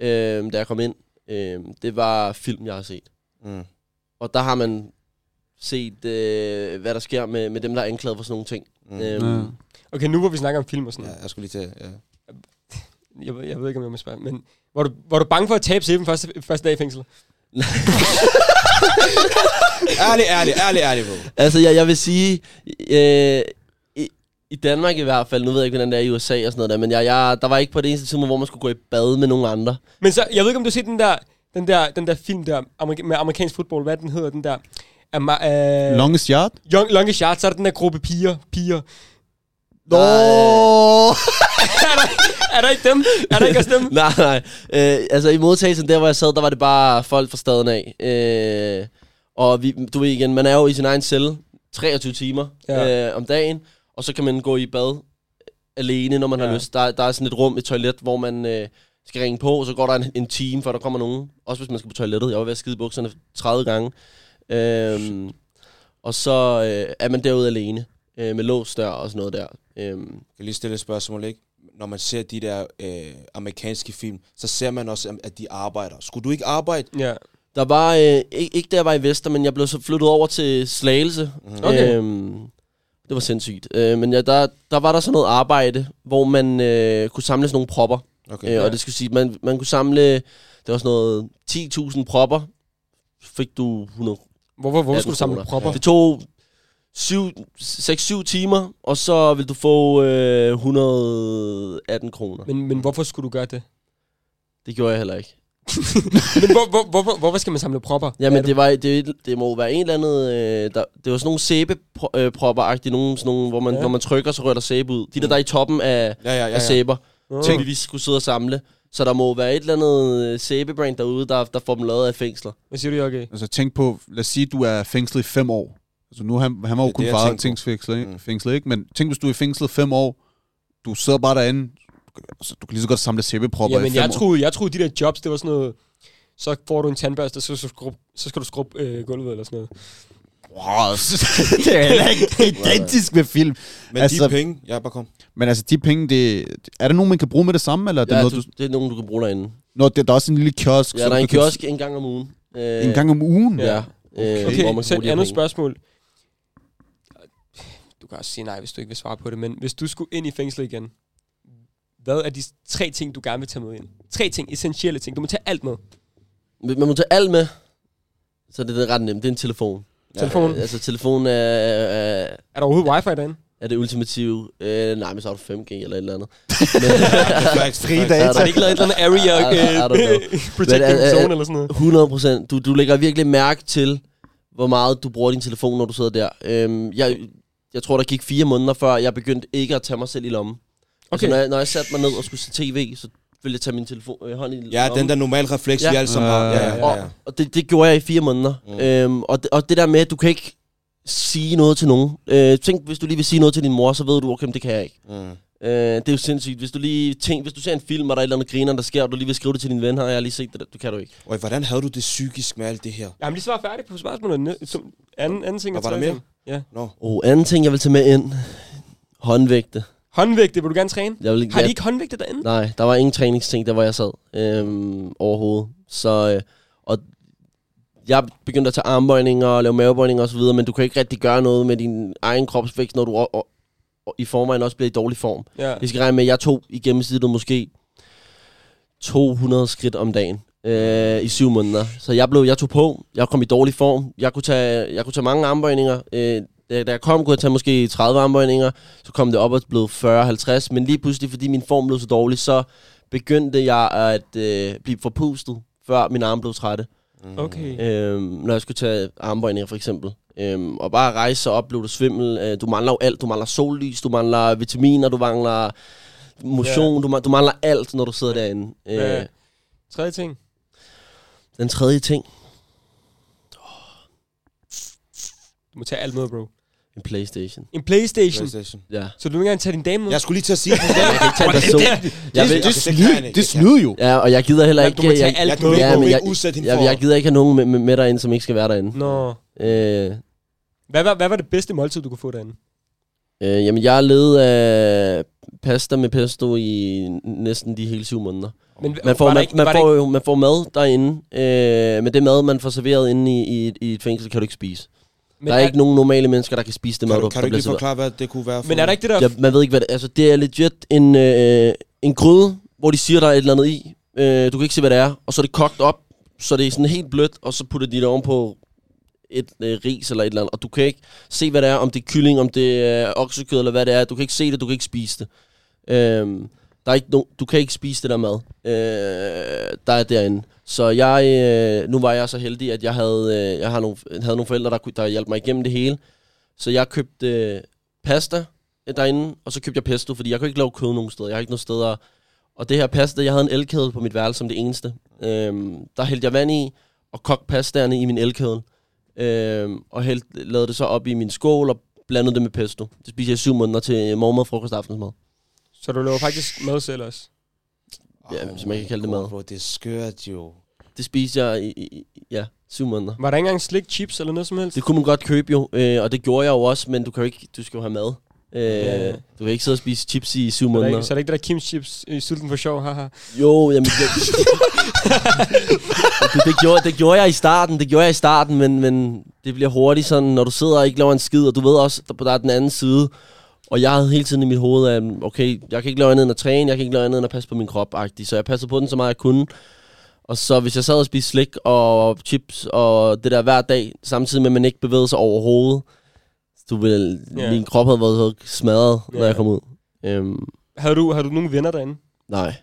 øhm, da jeg kom ind, øhm, det var film, jeg har set. Mm. Og der har man set, øh, hvad der sker med, med dem, der er anklaget for sådan nogle ting. Mm. Øhm, Ja. Okay, nu hvor vi snakker om film og sådan Ja, noget. jeg skulle lige til... Ja. Jeg, ved- jeg ved ikke, om jeg må spørge, men var du, var du bange for at tabe sæben første, første dag i fængsel? Ærlig, ærlig, ærlig, ærlig, bro. Altså, jeg, jeg vil sige, øh, i, i Danmark i hvert fald, nu ved jeg ikke, hvordan det er i USA og sådan noget der, men jeg, jeg, der var ikke på det eneste tidspunkt, hvor man skulle gå i bad med nogen andre. Men så, jeg ved ikke, om du har set den der, den der, den der film der, amerika- med amerikansk fodbold, hvad den hedder, den der... Ama- øh, Longest yard? Young, Longest Yard, så er der den der gruppe piger, piger. Nå! er, der, er der ikke dem? Er der ikke også dem? nej, nej. Øh, altså i modtagelsen der, hvor jeg sad, der var det bare folk fra staden af. Øh, og vi, du ved igen, man er jo i sin egen celle 23 timer Ja. øh, om dagen, og så kan man gå i bad alene, når man ja. Har lyst. Der, der er sådan et rum, et toilet, hvor man øh, skal ringe på, og så går der en, en time, før der kommer nogen. Også hvis man skal på toilettet. Jeg var ved at skide bukserne 30 gange. Øhm, og så øh, er man derude alene, øh, med lås dør og sådan noget der. Øhm, Jeg kan lige stille et spørgsmål, ikke? Når man ser de der øh, amerikanske film, så ser man også, at de arbejder. Skulle du ikke arbejde? Ja. Der var, øh, ikke, ikke da jeg var i Vester, men jeg blev så flyttet over til Slagelse. Mhm. Okay. Øhm, det var sindssygt. Øh, men ja, der, der var der sådan noget arbejde, hvor man øh, kunne samle sådan nogle propper. Okay. Øh, og det skulle sige, man, man kunne samle, det var sådan noget 10.000 propper, fik du 100. Hvorfor, hvorfor 18 skulle du samle propper? Det tog 6-7 timer, og så vil du få øh, 118 kroner. Men, men hvorfor skulle du gøre det? Det gjorde jeg heller ikke. men hvor, hvor, hvorfor, hvorfor skal man samle propper? Jamen, det, var, det, det må være en eller anden... Øh, der, det var sådan nogle sæbepropper-agtige, nogle, sådan nogle, hvor man, Ja. ja. når man trykker, så rører der sæbe ud. De der, der er i toppen af, Ja, ja, ja. af ja. sæber, Nå. som vi lige skulle sidde og samle. Så der må være et eller andet øh, sæbebrand derude, der, der får dem lavet af fængsler. Hvad siger du, okay? Altså tænk på, lad os sige, du er fængslet i fem år. Altså nu, han, han var jo Det er kun varetægtsfængslet, ikke? Mm. Fængslet, ikke? Men tænk, hvis du er i fængslet fem år, du sidder bare derinde, altså, du kan lige så godt samle sæbepropper i Jamen, fem jeg år. troede, jeg troede, de der jobs, det var sådan noget... Så får du en tandbørste, så, så, skrub, så skal du skrubbe øh, gulvet eller sådan noget. Wow, det er heller ikke identisk med film. Men Altså- de penge... Ja, bare kom. Men altså, de penge, det, er det nogen, man kan bruge med det samme, eller er det Ja, noget, du, det er nogen, du kan bruge derinde. Nå, det, der er også en lille kiosk. Ja, der er du en kan- kiosk en gang om ugen. Øh, En gang om ugen? Ja. Okay. Øh, Okay, man så kan et andet penge. spørgsmål. Du kan også sige nej, hvis du ikke vil svare på det, men hvis du skulle ind i fængslet igen, hvad er de tre ting, du gerne vil tage med ind? Tre ting, essentielle ting. Du må tage alt med. Man må tage alt med. Så det er ret nemt. Det er en telefon. Telefon. Øh, altså, telefonen er, er, Er der overhovedet wifi derinde? er det ultimative. Øh, nej, men så har du 5G eller et eller andet. Fri Ja, data. der Har de ikke lavet et eller andet area know. uh, protecting øh, øh, zone eller sådan noget? 100 procent. Du, du lægger virkelig mærke til, hvor meget du bruger din telefon, når du sidder der. Øhm, jeg, jeg tror, der gik fire måneder, før jeg begyndte ikke at tage mig selv i lommen. Okay. Altså, Okay. når, jeg, når jeg satte mig ned og skulle se tv, så ville jeg tage min telefon, øh, hånd i Ja, lommen. den der normale refleks, Ja. vi alle sammen har. Ja, ja, ja. ja. Og det, det gjorde jeg i fire måneder. Mm. Øhm, og, det, og det der med, at du kan ikke sige noget til nogen. Øh, tænk, hvis du lige vil sige noget til din mor, så ved du, okay, det kan jeg ikke. Mm. Øh, det er jo sindssygt. Hvis du lige tænk, hvis du ser en film, og der er et eller andet griner, der sker, og du lige vil skrive det til din ven, har jeg lige set det, du kan du ikke. Og hvordan havde du det psykisk med alt det her? Jamen, lige svar færdig på spørgsmålet. Anden, anden ting Og og var der mere? ting. Ja. Nå. Og anden ting, jeg vil tage med ind. Håndvægte. Håndvægte, vil du gerne træne? Jeg vil, Har de ikke håndvægte derinde? Nej, der var ingen træningsting, der hvor jeg sad øhm, overhovedet. Så, øh, og jeg begyndte at tage armbøjninger og lave mavebøjninger osv., men du kan ikke rigtig gøre noget med din egen kropsvækst, når du og, og, og i forvejen også bliver i dårlig form. Ja. Vi skal regne med, at jeg tog i gennemsnittet måske 200 skridt om dagen øh, i syv måneder. Så jeg blev, jeg tog på, jeg kom i dårlig form. Jeg kunne tage, jeg kunne tage mange armbøjninger. Øh, da da jeg kom, kunne jeg tage måske 30 armbøjninger. Så kom det op og blev 40-50. Men lige pludselig, fordi min form blev så dårlig, så begyndte jeg at øh, blive forpustet, før min arm blev trætte. Mm. Okay. Øhm, når jeg skulle tage armbøjninger for eksempel. Øhm, og bare rejse sig op, blev du svimmel. Øh, du mangler jo alt. Du mangler sollys, du mangler vitaminer, du mangler motion, du, ma- du mangler alt, når du sidder derinde. Øh, Ja. Tredje ting. Den tredje ting, Du må tage alt med, bro. en Playstation. En Playstation. PlayStation. Ja. Så du vil gerne tage din dame med? Jeg skulle lige til at sige det. Jeg kan ikke tage en person. Jeg Det, vil, det, det, ikke snyd, det. det snyd jo. ja, og jeg gider heller ikke... du må tage jeg, alt Jeg, med. Ja, ikke, men jeg- ikke jeg, for... jeg gider ikke have nogen med, med, med derinde, som ikke skal være derinde. Nå. Øh, Hvad var, hvad var det bedste måltid, du kunne få derinde? Øh, jamen, jeg har levet af pasta med pesto i næsten de hele syv måneder. Men Man får, man, ikke- man, får, man får mad derinde, øh, men det mad, man får serveret inde i, i, et- i et fængsel, kan du ikke spise. Men der er, ikke nogen normale mennesker, der kan spise det mad, Kan du, der kan du ikke lige serveret. forklare, hvad det kunne være for Men er der ikke det der... Jeg, man ved ikke, hvad det er. Altså, det er legit en, øh, en gryde, hvor de siger, der er et eller andet i. Øh, du kan ikke se, hvad det er. Og så er det kogt op, så det er sådan helt blødt, og så putter de det ovenpå et øh, ris eller et eller andet. Og du kan ikke se, hvad det er, om det er kylling, om det er øh, oksekød eller hvad det er. Du kan ikke se det, du kan ikke spise det. Øh, der er ikke no, du kan ikke spise det der mad, øh, der er derinde. Så jeg, øh, nu var jeg så heldig, at jeg havde, øh, jeg har nogle, havde nogle forældre, der, der hjalp mig igennem det hele. Så jeg købte øh, pasta, øh, derinde, og så købte jeg pesto, fordi jeg kunne ikke lave kød nogen steder. Jeg har ikke noget sted at, Og det her pasta, jeg havde en elkedel på mit værelse som det eneste. Øhm, der hældte jeg vand i, og kogte pastaerne i min elkedel. Øhm, og hældte, lavede det så op i min skål, og blandede det med pesto. Det spiste jeg i syv måneder til morgenmad, frokost og aftensmad. Så du laver faktisk mad selv også? Ja, hvis man kan kalde det mad. Bro, det er skørt jo. Det spiste jeg i, i, i ja, syv måneder. Var der ikke engang slik, chips eller noget som helst? Det kunne man godt købe jo, øh, og det gjorde jeg jo også, men du kan jo ikke, du skal jo have mad. Øh, Ja. Du kan ikke sidde og spise chips i syv er, måneder. ikke, så er det ikke det der Kim's chips i sulten for sjov, haha. Jo, jamen, det, det, det, gjorde, det gjorde jeg i starten, det gjorde jeg i starten, men, men det bliver hurtigt sådan, når du sidder og ikke laver en skid, og du ved også, der, der er den anden side, og jeg havde hele tiden i mit hoved, at okay, jeg kan ikke lave andet end at træne, jeg kan ikke lave andet end at passe på min krop, -agtig. så jeg passede på den så meget jeg kunne. Og så hvis jeg sad og spiste slik og chips og det der hver dag, samtidig med at man ikke bevægede sig overhovedet, du vil, Ja. yeah. min krop havde været så smadret, når Ja. jeg kom ud. Øhm, Havde du, havde du nogle venner derinde? nej,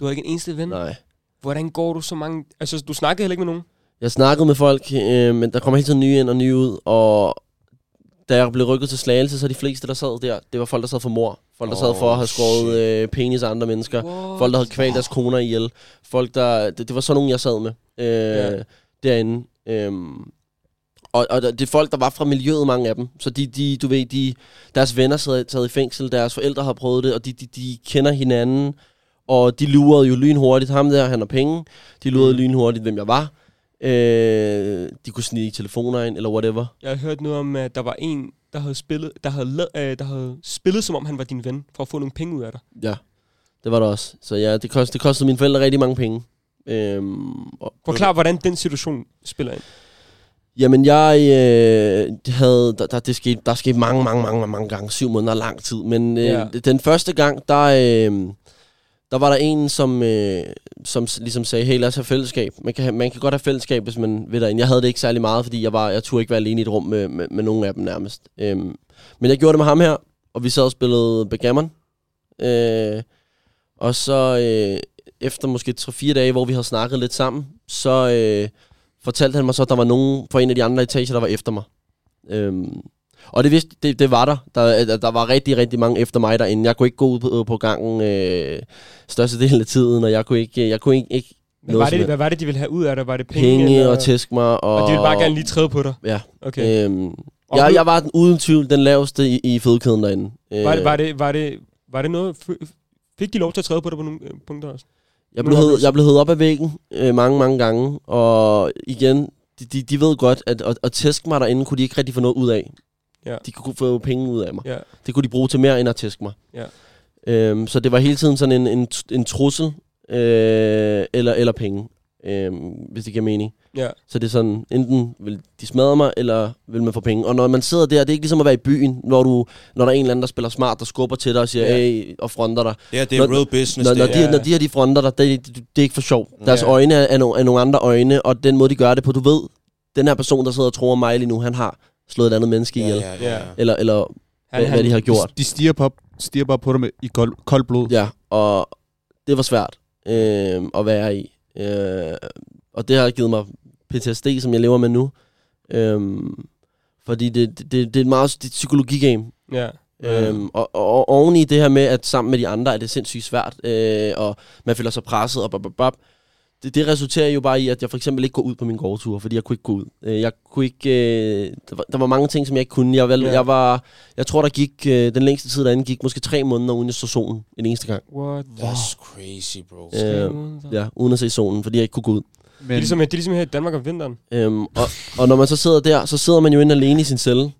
Du har ikke en eneste ven? nej. Hvordan går du så mange... Altså, du snakkede heller ikke med nogen? Jeg snakkede med folk, øh, men der kommer hele tiden nye ind og nye ud, og da jeg blev rykket til slagelse, så de fleste, der sad der, det var folk, der sad for mor. Folk, der sad Oh, for at have skåret øh, penis af andre mennesker. What? Folk, der havde kvalt deres koner ihjel. Folk, der... Det, det var sådan nogen, jeg sad med øh, Ja. derinde. Øhm, og, og det er folk, der var fra miljøet, mange af dem. Så de, de du ved, de, deres venner sad taget i fængsel, deres forældre har prøvet det, og de, de, de kender hinanden. Og de lurede jo lynhurtigt. Ham der, han har penge. De lurede Mm. lynhurtigt, hvem jeg var. Øh, de kunne snige telefoner ind, eller whatever. Jeg har hørt noget om, at der var en, der havde spillet, der havde, la- øh, der havde spillet, som om han var din ven, for at få nogle penge ud af dig. Ja, det var der også. Så ja, det kostede, det kostede mine forældre rigtig mange penge. Øhm, og, Forklar, hvordan den situation spiller ind. Jamen, jeg øh, havde... Der, der, det skete, der skete mange, mange, mange, mange gange. Syv måneder lang tid. Men øh, Ja. ja. den første gang, der, øh, der var der en, som, øh, som ligesom sagde, hey, lad os have fællesskab. Man kan, have, man kan godt have fællesskab, hvis man vil derind. Jeg havde det ikke særlig meget, fordi jeg, var, jeg turde ikke være alene i et rum med, med, med nogen af dem nærmest. Øhm, men jeg gjorde det med ham her, og vi sad og spillede backgammon. Øh, og så øh, efter måske 3-4 dage, hvor vi havde snakket lidt sammen, så øh, fortalte han mig så, at der var nogen på en af de andre etager, der var efter mig. Øhm, og det, vidste, det, det var der. der. Der var rigtig, rigtig mange efter mig derinde. Jeg kunne ikke gå ud på, på gangen øh, størstedelen af tiden, og jeg kunne ikke, jeg kunne ikke, ikke Hvad var, det, hvad var det, de ville have ud af dig? Var det penge? penge eller? og tæsk mig. Og, og de ville bare gerne lige træde på dig? Ja. Okay. Øhm, Og jeg, jeg var den, uden tvivl den laveste i, i fødekæden derinde. Øh, Var det, var, det, var, det, var det noget... Fik de lov til at træde på dig på nogle øh, punkter også? Jeg blev, hed, jeg blev hævet op af væggen øh, mange, mange gange, og igen, de, de, de ved godt, at at, at tæske mig derinde, kunne de ikke rigtig få noget ud af. Ja. De kunne få penge ud af mig. Ja. Det kunne de bruge til mere end at tæske mig. Ja. Øhm, så det var hele tiden sådan en, en, en trussel, øh, eller, eller penge, øh, hvis det giver mening. Ja. Så det er sådan, enten vil de smadre mig, eller vil man få penge. Og når man sidder der, det er ikke ligesom at være i byen, når, du, når der er en eller anden, der spiller smart, der skubber til dig og siger, Ja. hey, og fronter dig. Ja, det er Når- real business. Når, når, de, Ja. når de her de fronter dig, det, det, det er ikke for sjov. Deres Ja. øjne er, er, no, er nogle andre øjne, og den måde, de gør det på, du ved, den her person, der sidder og tror mig lige nu, han har slået et andet menneske ja, ihjel. ja, ja, ja. Eller, eller hvad, hvad de har gjort. De, de stiger, på, stiger bare på dig med, i kold, koldt blod. Ja, og det var svært øh, at være i. Øh, og det har givet mig PTSD, som jeg lever med nu. Øh, fordi det, det, det, det er et meget det er et psykologigame. Ja. Øhm, og, og, og oven i det her med, at sammen med de andre er det sindssygt svært, øh, og man føler sig presset, og bop, bop, bop. Det, det resulterer jo bare i, at jeg for eksempel ikke går ud på min gårdtur, fordi jeg kunne ikke gå ud. Øh, jeg kunne ikke, øh, der, var, der var mange ting, som jeg ikke kunne. Jeg, vel, Ja. jeg, var, jeg tror, der gik, øh, den længste tid derinde gik måske tre måneder, uden jeg så solen en eneste gang. What? That's crazy, bro. Øh, ja, uden at se solen, fordi jeg ikke kunne gå ud. Det er, ligesom, det er ligesom her i Danmark om vinteren. Øhm, og, og når man så sidder der, så sidder man jo inde alene i sin celle.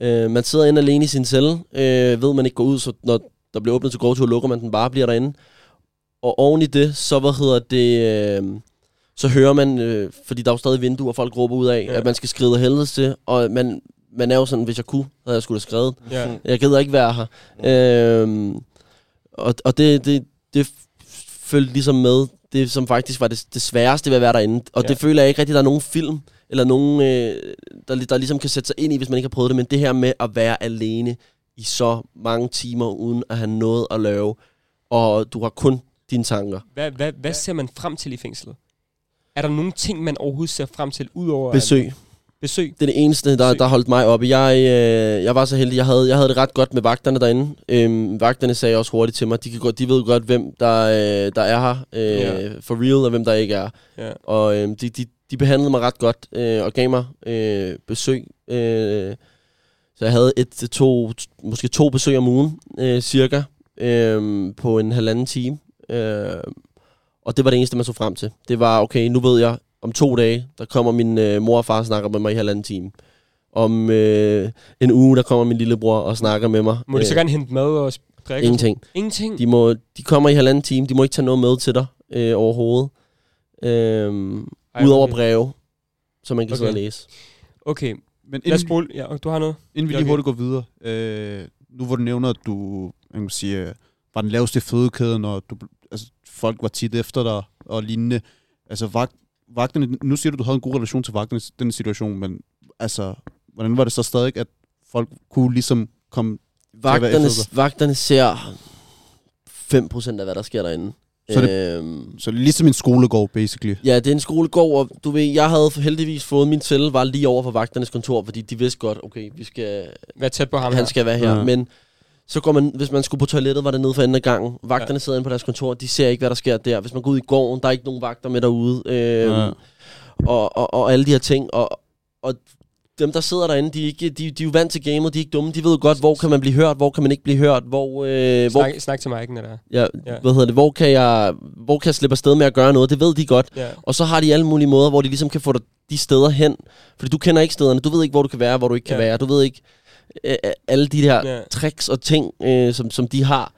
Øh, man sidder inde alene i sin celle, øh, ved man ikke går ud, så når der bliver åbnet til gårdtur, lukker man den bare, bliver derinde. Og oven i det, så hvad hedder det, øh, så hører man, øh, fordi der er jo stadig vinduer, og folk råber ud af, Ja. at man skal skride af helvedes til, og man, man er jo sådan, hvis jeg kunne, havde jeg skulle have skrevet. Ja. Jeg gider ikke være her. Øhm, og og det, det, det følte ligesom med, det som faktisk var det, det sværeste ved at være derinde. Og ja. det føler jeg ikke rigtig, der er nogen film, eller nogen, øh, der, der ligesom kan sætte sig ind i, hvis man ikke har prøvet det. Men det her med at være alene i så mange timer, uden at have noget at lave, og du har kun dine tanker. Hvad, hvad, hvad ser man frem til i fængslet? Er der nogle ting, man overhovedet ser frem til, udover... Besøg. besøg. Det er det eneste, der, der holdt mig oppe. Jeg, øh, jeg var så heldig, jeg havde, jeg havde det ret godt med vagterne derinde. Øhm, vagterne sagde også hurtigt til mig, de, kan godt, de ved godt, hvem der, øh, der er her øh, Ja. for real, og hvem der ikke er. Ja. Og øh, de, de, de behandlede mig ret godt, øh, og gav mig øh, besøg. Øh, så jeg havde et, til to, måske to besøg om ugen, øh, cirka, øh, på en halvanden time. Øh, og det var det eneste, man så frem til. Det var, okay, nu ved jeg, om to dage, der kommer min øh, mor og far og snakker med mig i halvanden time. Om øh, en uge, der kommer min lillebror og snakker med mig. Må de så Øh, gerne hente mad og drikke? Ingenting. Ingenting? De, må, de kommer i halvanden time. De må ikke tage noget med til dig øh, overhovedet. Øh, Ej, Udover okay. breve, som man kan sidde og Okay. læse. Okay, Men lad os inden, spole. Ja, du har noget? inden vi lige okay. hurtigt går videre, øh, nu hvor du nævner, at du jeg kan sige, øh, var den laveste i fødekæden, og du, folk var tit efter dig og lignende. Altså, vagt, vagterne, nu siger du, du havde en god relation til vagterne i den situation, men altså, hvordan var det så stadig, at folk kunne ligesom komme... være Vagterne, vagterne ser 5% af, hvad der sker derinde. Så det- øhm, Så ligesom en skolegård, basically. Ja, det er en skolegård, og du ved, jeg havde heldigvis fået min celle, var lige over for vagternes kontor, fordi de vidste godt, okay, vi skal, Vær tæt på ham han her. skal være her. Ja. Men så går man, hvis man skulle på toilettet, var det nede for enden af gangen. Vagterne ja. sidder inde på deres kontor, de ser ikke, hvad der sker der. Hvis man går ud i gården, der er ikke nogen vagter med derude. Øh, Ja. og, og, og alle de her ting. Og, og dem, der sidder derinde, de er, ikke, de, de er jo vant til gamet, de er ikke dumme. De ved godt, hvor kan man blive hørt, hvor kan man ikke blive hørt, hvor, øh, hvor, Snak, snak til Mike'en, der. ja, Ja. hvad hedder det, hvor kan, jeg, hvor kan jeg slippe afsted med at gøre noget. Det ved de godt. Ja. Og så har de alle mulige måder, hvor de ligesom kan få dig de steder hen. Fordi du kender ikke stederne. Du ved ikke, hvor du kan være, hvor du ikke kan ja. være. Du ved ikke øh, øh, alle de der Ja. tricks og ting, øh, som, som de har.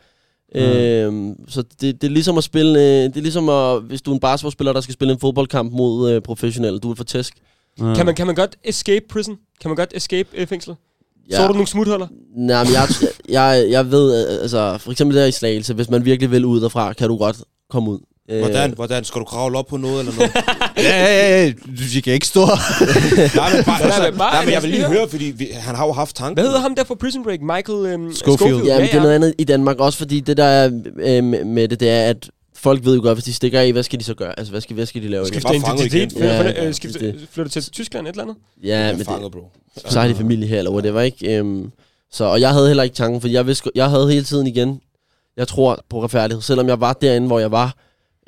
Mm. Øh, så det, det er ligesom at spille, øh, det er ligesom at, hvis du er en basketballspiller, der skal spille en fodboldkamp mod øh, professionelle, du vil få tæsk. Ja. Kan, man, kan man godt escape prison? Kan man godt escape øh, fængslet? Ja. Så du nogle smuthuller? Nej, men jeg, jeg, jeg ved, øh, altså for eksempel der i Slagelse, hvis man virkelig vil ud derfra, kan du godt komme ud. Øh, Hvordan? Hvordan? Skal du kravle op på noget eller noget? Ja, ja, ja, du kan ikke stå nej, men, bare, altså, nej, men jeg vil lige høre, fordi vi, han har jo haft tanken. Hvad hedder ham der fra Prison Break? Michael øhm, Schofield. Ja, men det er noget andet i Danmark også, fordi det der er øh, med- det, det er, at folk ved jo godt, hvis de stikker af, hvad skal de så gøre? Altså, hvad skal, hvad skal de lave? Skifte identitet? igen. Ja, øh, skifte, det- flytte til Tyskland, et eller andet? Ja, men det, fanget, bro. så har de familie her, eller whatever, ikke? Um, så, og jeg havde heller ikke tanken, for jeg, vidste, jeg havde hele tiden igen, jeg tror på retfærdighed, selvom jeg var derinde, hvor jeg var,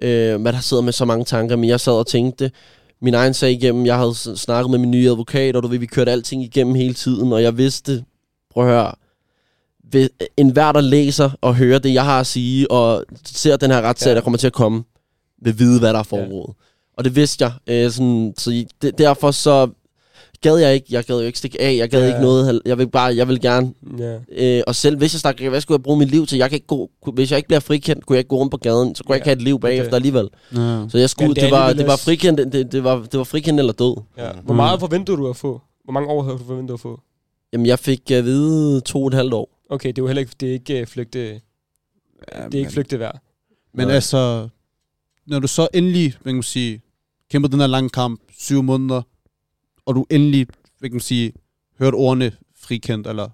øh, man der sidder med så mange tanker, men jeg sad og tænkte min egen sag igennem, jeg havde snakket med min nye advokat, og du ved, vi kørte alting igennem hele tiden, og jeg vidste, prøv at høre, ved, en hver, der læser og hører det, jeg har at sige, og ser den her retssag, Ja. ja. der kommer til at komme, vil vide, hvad der er foregået. Og det vidste jeg. Øh, sådan, så det, derfor så gad jeg ikke. Jeg gad jo ikke stikke af. Jeg gad Ja. ikke noget. Jeg vil bare, jeg vil gerne. Ja. Øh, og selv hvis jeg stak, hvad skulle jeg bruge mit liv til? Jeg kan ikke gå, hvis jeg ikke bliver frikendt, kunne jeg ikke gå rundt på gaden. Så kunne jeg Ja. ikke have et liv bagefter Okay. alligevel. Ja. Så jeg skulle, det det, var, det var frikendt, det, det, var, det var frikendt eller død. ja. Mm. Hvor meget forventer du at få? Hvor mange år havde du forventet at få? Jamen, jeg fik at vide to og et halvt år. Okay, det er jo heller ikke, det er ikke øh, flygte, det Ja, er ikke flygte værd. Men altså, når du så endelig, hvad kan man sige, kæmper den her lange kamp, syv måneder, og du endelig, hvad kan man sige, hørt ordene frikendt, eller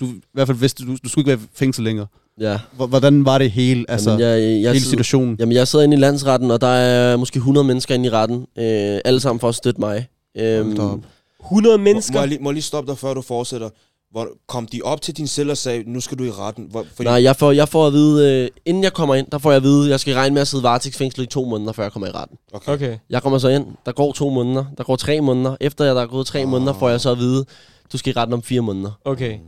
du i hvert fald vidste, du, du skulle ikke være i fængsel længere. Ja. Hvor- Hvordan var det hele, altså, Jamen, jeg, jeg, hele situationen? Jamen, jeg sidder inde i landsretten, og der er måske 100 mennesker inde i retten. Øh, alle sammen for at støtte mig. Øhm, 100 Må, mennesker? må, jeg lige, må jeg lige stoppe dig, før du fortsætter? Hvor, kom de op til din celle og sagde, nu skal du i retten? Hvor, fordi, nej, jeg får, jeg får at vide, øh, inden jeg kommer ind, der får jeg at vide, jeg skal regne med at sidde varetægtsfængslet i to måneder, før jeg kommer i retten. Okay. Okay. Jeg kommer så ind, der går to måneder, der går tre måneder. Efter jeg der er gået tre Ah. måneder, får jeg så at vide, du skal i retten om fire måneder. Okay.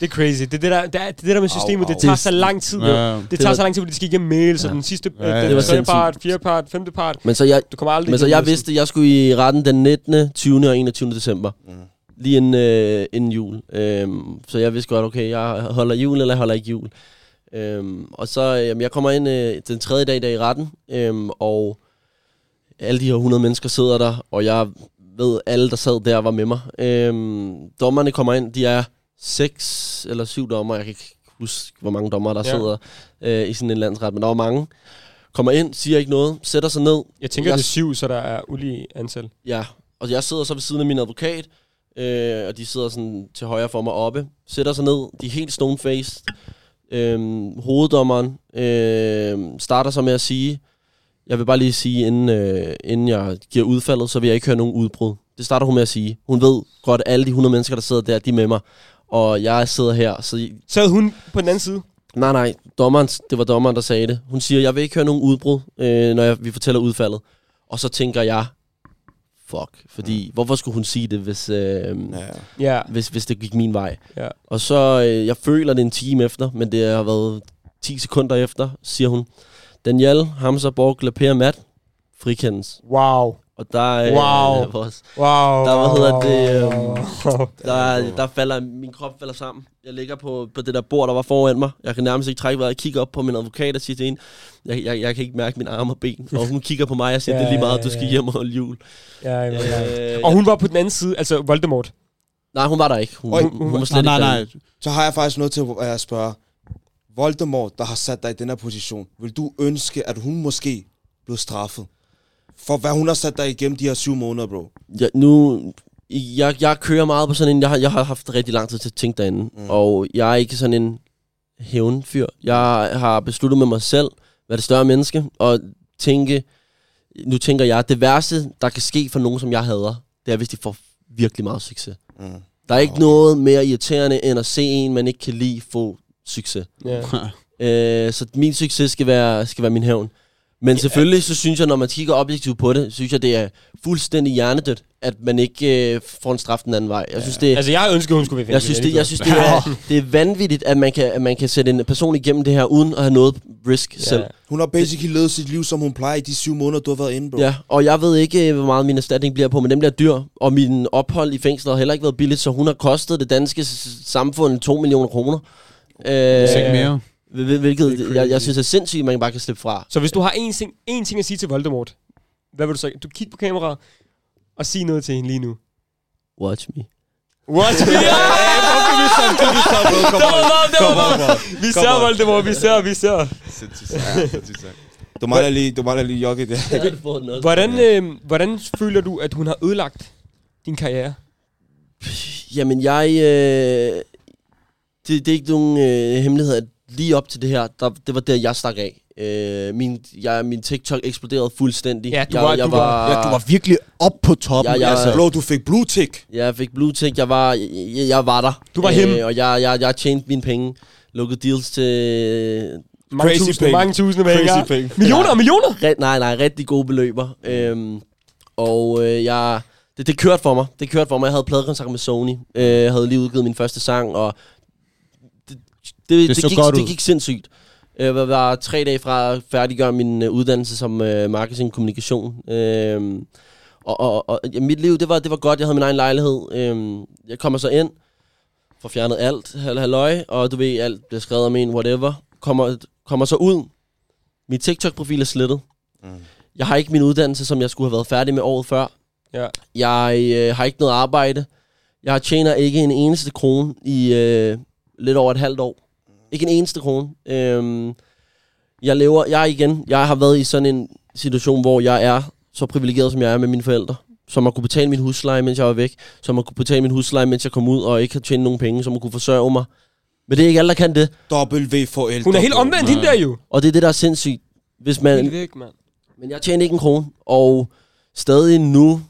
Det er crazy. Det er det der, det er, det, er der med systemet. Au, Det tager au. så lang tid. Ja. Ja. Det Det tager var- så lang tid, fordi de skal igennem mail, så Ja. den sidste, Ja, ja, ja. den Det var tredje part, fjerde part, femte part. Men så jeg, Du kommer aldrig men så jeg vidste, at jeg skulle i retten den 19., 20. og 21. december. Mm. Lige inden, øh, inden jul. Øhm, så jeg vidste godt, okay, jeg holder jul, eller jeg holder ikke jul. Øhm, og så, jamen, jeg kommer ind øh, den tredje dag der i retten, øhm, og alle de her 100 mennesker sidder der, og jeg ved, alle der sad der var med mig. Øhm, dommerne kommer ind, de er seks eller syv dommer, jeg kan ikke huske, hvor mange dommer der Ja. sidder øh, i sådan en landsret, men der var mange. Kommer ind, siger ikke noget, sætter sig ned, Jeg tænker, Jeg- det er syv, så der er ulige antal. Ja, og jeg sidder så ved siden af min advokat, øh, og de sidder sådan til højre for mig oppe, sætter sig ned, de er helt stone-faced. Øhm, hoveddommeren øh, starter så med at sige, jeg vil bare lige sige, inden, øh, inden jeg giver udfaldet, så vil jeg ikke høre nogen udbrud. Det starter hun med at sige. Hun ved godt, at alle de 100 mennesker, der sidder der, de er med mig. Og jeg sidder her, så Sad hun på den anden side? Nej, nej. Dommeren, det var dommeren, der sagde det. Hun siger, jeg vil ikke høre nogen udbrud, øh, når jeg, vi fortæller udfaldet. Og så tænker jeg, fuck. Fordi, mm. hvorfor skulle hun sige det, hvis, øh, Ja. Ja. hvis, hvis det gik min vej? Ja. Og så, øh, jeg føler det en time efter, men det har været 10 sekunder efter, siger hun, Daniel, Hamza, Borg, Lapere, Matt, frikendes. Wow. Og der, øh, Wow. vores, Wow. Der, hvad hedder det, Wow. der, der falder, min krop falder sammen. Jeg ligger på, på det der bord, der var foran mig. Jeg kan nærmest ikke trække vejret. Jeg kigger op på min advokat og siger til hende, jeg, jeg, jeg kan ikke mærke mine arme og ben. Og hun kigger på mig og siger, Ja, det er lige meget, ja, du skal hjem og holde jul. Ja, ja, ja. Øh, Og hun var på den anden side, altså Voldemort. Nej, hun var der ikke. Hun, hun, hun var- slet Nej, ikke nej, nej. Så har jeg faktisk noget til at spørge. Voldemort, der har sat dig i den her position, vil du ønske, at hun måske blev straffet? For hvad hun har sat dig igennem de her syv måneder, bro. Jeg, nu, jeg, jeg kører meget på sådan en, jeg har, jeg har haft rigtig lang tid til at tænke derinde. Mm. Og jeg er ikke sådan en hævnfyr. Jeg har besluttet med mig selv, hvad det større menneske, og tænke, nu tænker jeg, at det værste, der kan ske for nogen, som jeg hader, det er, hvis de får virkelig meget succes. Mm. Der er ikke noget mere irriterende, end at se en, man ikke kan lide, få succes. Ja. Øh, så min succes skal være, skal være min hævn. Men selvfølgelig, så synes jeg, når man kigger objektivt på det, synes jeg, det er fuldstændig hjernedødt, at man ikke øh, får en straf den anden vej. Jeg synes, det, Altså, jeg ønsker, hun skulle være jeg synes, det, jeg synes, det, er, det er vanvittigt, at man, kan, at man kan sætte en person igennem det her, uden at have noget risk ja. selv. Hun har basically levet sit liv, som hun plejer i de syv måneder, du har været inde, bro. Ja, og jeg ved ikke, øh, hvor meget min erstatning bliver på, men den bliver dyr. Og min ophold i fængslet har heller ikke været billigt, så hun har kostet det danske samfund 2 millioner kroner. Øh, ikke mere. Hvil- hvilket Det er jeg, jeg synes er sindssygt, at man bare kan slippe fra. Så hvis du har en ting, en ting at sige til Voldemort, hvad vil du så? Du kigger på kameraet og sig noget til hende lige nu. Watch me. What? ja! Det var meget, det var meget. Vi Kom ser. Voldemort, vi ser, vi ser. Du mangler lige, du mangler lige jogge der. Hvordan, øh, hvordan føler du, at hun har ødelagt din karriere? Jamen, jeg... Øh, det, det er ikke nogen øh, hemmelighed, at lige op til det her, der, det var der, jeg stak af. Øh, min, jeg, min TikTok eksploderede fuldstændig. Ja, du jeg, var- jeg du var- Ja, du var virkelig op på toppen. Ja, ja. altså. Bro, du fik blue tick. Jeg fik blue tick, jeg var, jeg, jeg var der. Du var henne. Og jeg, jeg, jeg tjente mine penge. Lukkede deals til Mange Crazy tusinde, penge. mange tusinde penge. Crazy penge. Millioner og millioner? Ret, nej, nej, rigtig gode beløber. Øhm, og øh, jeg, det, det kørte for mig. Det kørte for mig. Jeg havde pladekontrakt med Sony. Øh, jeg havde lige udgivet min første sang, og det, det, det, så gik, godt det ud. gik sindssygt. Jeg var, var tre dage fra at færdiggøre min øh, uddannelse som øh, marketing kommunikation. Øhm, og, og, og ja, mit liv, det var, det var godt. Jeg havde min egen lejlighed. Øhm, jeg kommer så ind, får fjernet alt, hal- halløj, og du ved, alt bliver skrevet om en, whatever. Kommer, kommer så ud. Min TikTok-profil er slettet. Mm. Jeg har ikke min uddannelse, som jeg skulle have været færdig med året før. Ja. Jeg øh, har ikke noget arbejde. Jeg tjener ikke en eneste krone i øh, lidt over et halvt år. Ikke en eneste krone. Øhm, jeg lever, jeg igen, jeg har været i sådan en situation, hvor jeg er så privilegeret, som jeg er med mine forældre. Som at kunne betale min husleje, mens jeg var væk. Som at kunne betale min husleje, mens jeg kom ud og ikke har tjent nogen penge. Som at kunne forsørge mig. Men det er ikke alle, der kan det. W-forældre. Hun er helt omvendt, hende der jo. Og det er det, der er sindssygt. Hvis man, Helt væk, mand. men jeg tjener ikke en krone, og stadig nu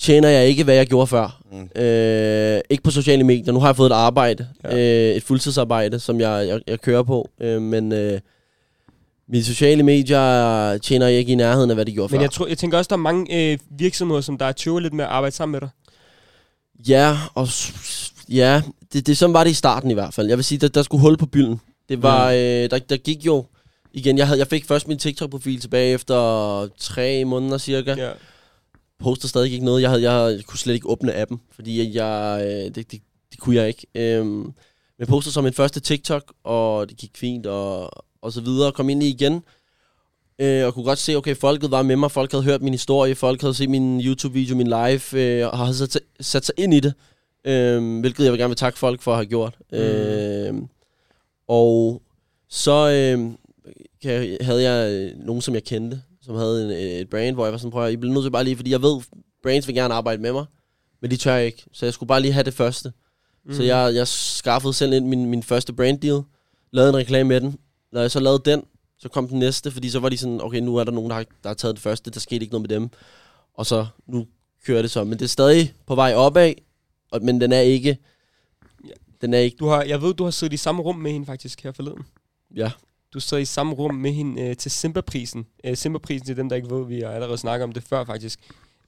tjener jeg ikke, hvad jeg gjorde før. Mm. Øh, ikke på sociale medier. Nu har jeg fået et arbejde, Ja. øh, et fuldtidsarbejde, som jeg, jeg, jeg kører på. Øh, men øh, mine sociale medier tjener jeg ikke i nærheden af, hvad de gjorde Men før. jeg, tror, jeg tænker også, der er mange øh, virksomheder, som der er tøver lidt med at arbejde sammen med dig. Ja, og ja, det, det sådan var det i starten i hvert fald. Jeg vil sige, der, der skulle hul på bylden. Det var, øh, der, der gik jo igen. Jeg, havde, jeg fik først min TikTok-profil tilbage efter tre måneder cirka. Ja. Poster stadig ikke noget. Jeg, havde, jeg, kunne slet ikke åbne appen, fordi jeg, øh, det, det, det kunne jeg ikke. Øhm, men postede som min første TikTok, og det gik fint, og, og så videre. Kom ind i igen, øh, og kunne godt se, okay, folket var med mig. Folk havde hørt min historie, folk havde set min YouTube-video, min live, øh, og havde sat, sat sig ind i det. Øh, hvilket jeg vil gerne vil takke folk for at have gjort. Mm. Øh, og så øh, havde jeg øh, nogen, som jeg kendte, som havde en, øh, et brand, hvor jeg var sådan, prøv at, I bliver nødt til bare lige, fordi jeg ved, brands vil gerne arbejde med mig, men de tør ikke. Så jeg skulle bare lige have det første. Mm. Så jeg, jeg skaffede selv ind min, min første brand deal, lavede en reklame med den. Når jeg så lavede den, så kom den næste, fordi så var de sådan, okay, nu er der nogen, der har, der har taget det første, der skete ikke noget med dem. Og så nu kører det så. Men det er stadig på vej opad, og, men den er ikke... Den er ikke... Du har, jeg ved, du har siddet i samme rum med hende faktisk her forleden. Ja. Du sad i samme rum med hende øh, til Simba-prisen. Øh, Simba-prisen til dem, der ikke ved, vi har allerede snakket om det før faktisk.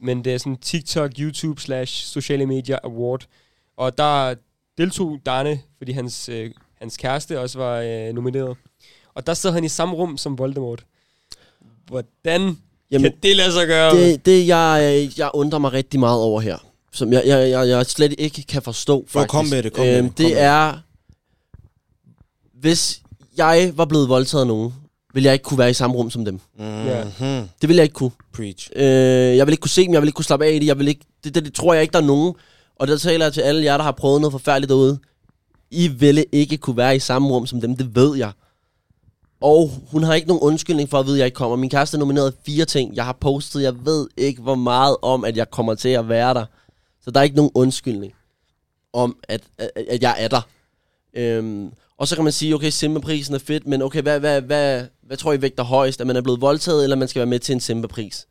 Men det er sådan TikTok, YouTube slash sociale medier award. Og der deltog Darne, fordi hans, øh, hans kæreste også var øh, nomineret. Og der sad han i samme rum som Voldemort. Hvordan Jamen, kan det lade sig gøre? det, det jeg, øh, jeg undrer mig rigtig meget over her, som jeg, jeg, jeg, jeg slet ikke kan forstå, faktisk. kom med det, kom med øhm, det, kom det. er... Hvis jeg var blevet voldtaget af nogen, ville jeg ikke kunne være i samme rum som dem. Mm-hmm. Det ville jeg ikke kunne. Preach. Øh, jeg vil ikke kunne se dem, jeg vil ikke kunne slappe af i det, jeg vil ikke, det, det, det tror jeg ikke, der er nogen. Og der taler jeg til alle jer, der har prøvet noget forfærdeligt derude. I ville ikke kunne være i samme rum som dem, det ved jeg. Og hun har ikke nogen undskyldning for at vide, at jeg ikke kommer. Min kæreste nominerede fire ting. Jeg har postet, jeg ved ikke hvor meget om, at jeg kommer til at være der. Så der er ikke nogen undskyldning om, at, at, at jeg er der. Øhm, og så kan man sige, okay, Simba-prisen er fedt, men okay, hvad, hvad, hvad, hvad tror I vægter højst? At man er blevet voldtaget, eller man skal være med til en Simba-pris?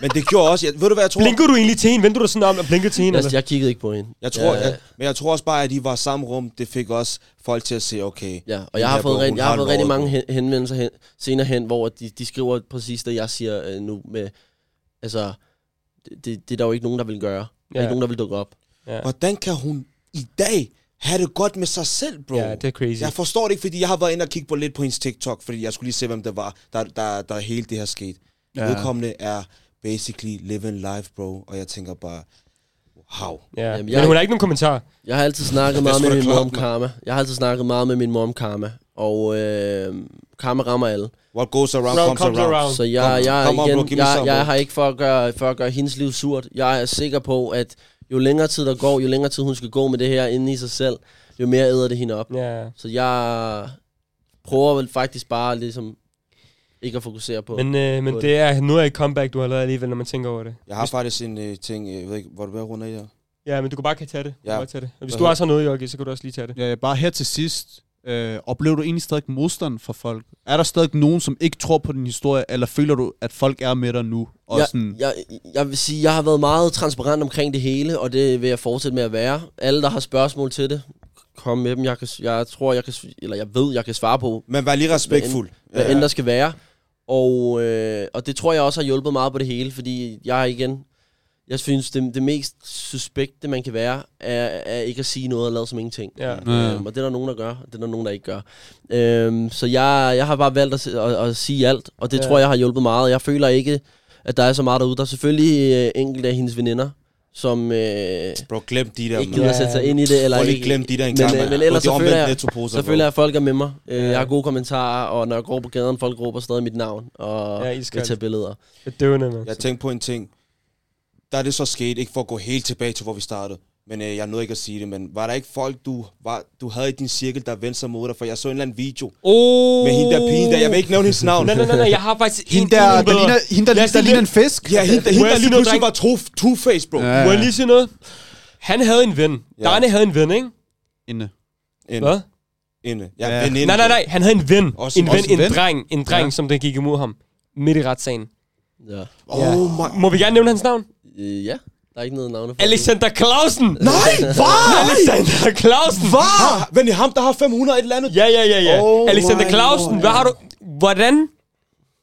Men det gjorde også... Jeg, ved du hvad jeg tror? Blinkede du egentlig til hende? Vendte du dig sådan om og blinkede til hende? Jeg, Eller? jeg kiggede ikke på hende. Jeg tror, Ja. jeg, men jeg tror også bare, at de var i samme rum. Det fik også folk til at se, okay... Ja, og jeg har fået, bog, jeg har fået rigtig mange henvendelser hen, senere hen, hvor de, de skriver præcis det, jeg siger øh, nu med, altså, det, det, det er der jo ikke nogen, der vil gøre. Der er Ja. ikke nogen, der vil dukke op. Ja. Hvordan kan hun i dag have det godt med sig selv, bro? ja, det er crazy. Jeg forstår det ikke, fordi jeg har været inde og kigge på lidt på hendes TikTok, fordi jeg skulle lige se, hvem det var, der, der, der hele det her skete. Ja. Vedkommende er basically living life, bro. Og jeg tænker bare, wow. Ja. Jamen, Men jeg- hun har ikke nogen kommentar. Jeg har altid snakket meget med min klart, mor om mand. karma. Jeg har altid snakket meget med min mor om karma. Og øh, karma rammer alle. What goes around, Round comes, comes around. around. Så jeg, jeg, come on, igen, bro, jeg, jeg bro. har ikke for at, gøre, for at gøre hendes liv surt. Jeg er sikker på, at jo længere tid der går, jo længere tid hun skal gå med det her inde i sig selv, jo mere æder det hende op. Ja. Så jeg prøver vel faktisk bare ligesom ikke at fokusere på. Men, øh, men på det er noget af et comeback, du har lavet alligevel, når man tænker over det. Jeg har faktisk en øh, ting, øh, jeg ved ikke, hvor du vil runde af her. Ja, men du kan bare kan tage det. Du Ja. kan bare tage det. Og hvis Hvad du også har noget, Jorgi, så kan du også lige tage det. Ja, bare her til sidst. Øh, oplever du egentlig stadig modstand fra folk? Er der stadig nogen, som ikke tror på din historie, eller føler du, at folk er med dig nu? Og jeg, sådan, jeg, jeg vil sige, jeg har været meget transparent omkring det hele, og det vil jeg fortsætte med at være. Alle, der har spørgsmål til det, kom med dem. Jeg, kan, jeg tror, jeg kan, eller jeg ved, jeg kan svare på, Men vær lige respektfuld. hvad end der skal være. Og, øh, og det tror jeg også har hjulpet meget på det hele, fordi jeg igen... Jeg synes, det, det mest suspekte, man kan være, er, er ikke at sige noget og lade som ingenting. Ja. Ja. Øhm, og det er der nogen, der gør, og det er der nogen, der ikke gør. Øhm, så jeg, jeg har bare valgt at, at, at sige alt, og det Ja. tror jeg har hjulpet meget. Jeg føler ikke, at der er så meget derude. Der er selvfølgelig øh, enkelte af hendes veninder, som øh, Bro, glem de der, ikke gider at sætte sig ind i det. Eller Prøv lige ikke, glem de der en men, gang, øh, men ellers så det er føler jeg- så bro. føler jeg, at folk er med mig. Øh, Ja. Jeg har gode kommentarer, og når jeg går på gaden, folk råber stadig mit navn, og Ja, vil tage billeder. Det er døvende, man. Jeg tænkte på en ting. Der er det så sket, ikke for at gå helt tilbage til, hvor vi startede. Men øh, jeg nåede ikke at sige det, men var der ikke folk, du, var, du havde i din cirkel, der vendte sig mod dig? For jeg så en eller anden video Oh! med hende der pigen der. Jeg vil ikke nævne hendes navn. Nej, nej, nej, nej, jeg har faktisk hende en der, endnu der, ligner, hende, der, der, der lige- ligner en fisk. Ja, hende, hende Må jeg der lige noget, pludselig var two- two-face, bro. Ja. Må jeg lige sige noget? Han havde en ven. Ja. Darne havde en ven, ikke? Inde. Inde. Hvad? Inde. Ja, Ja. veninde. Nej, nej, nej. Han havde en ven. Også- en ven, også en en ven? dreng. En dreng, Ja. som der gik imod ham. Midt i retssagen. Ja. Oh my... Må vi gerne nævne hans navn? Øh, ja, der er ikke noget navne for Alexander Clausen! Nej, hvad? Alexander Clausen! Hvad? Men det er ham, der har 500 et eller andet. Ja, ja, ja, ja. Oh Alexander Clausen, hvad har du... Hvordan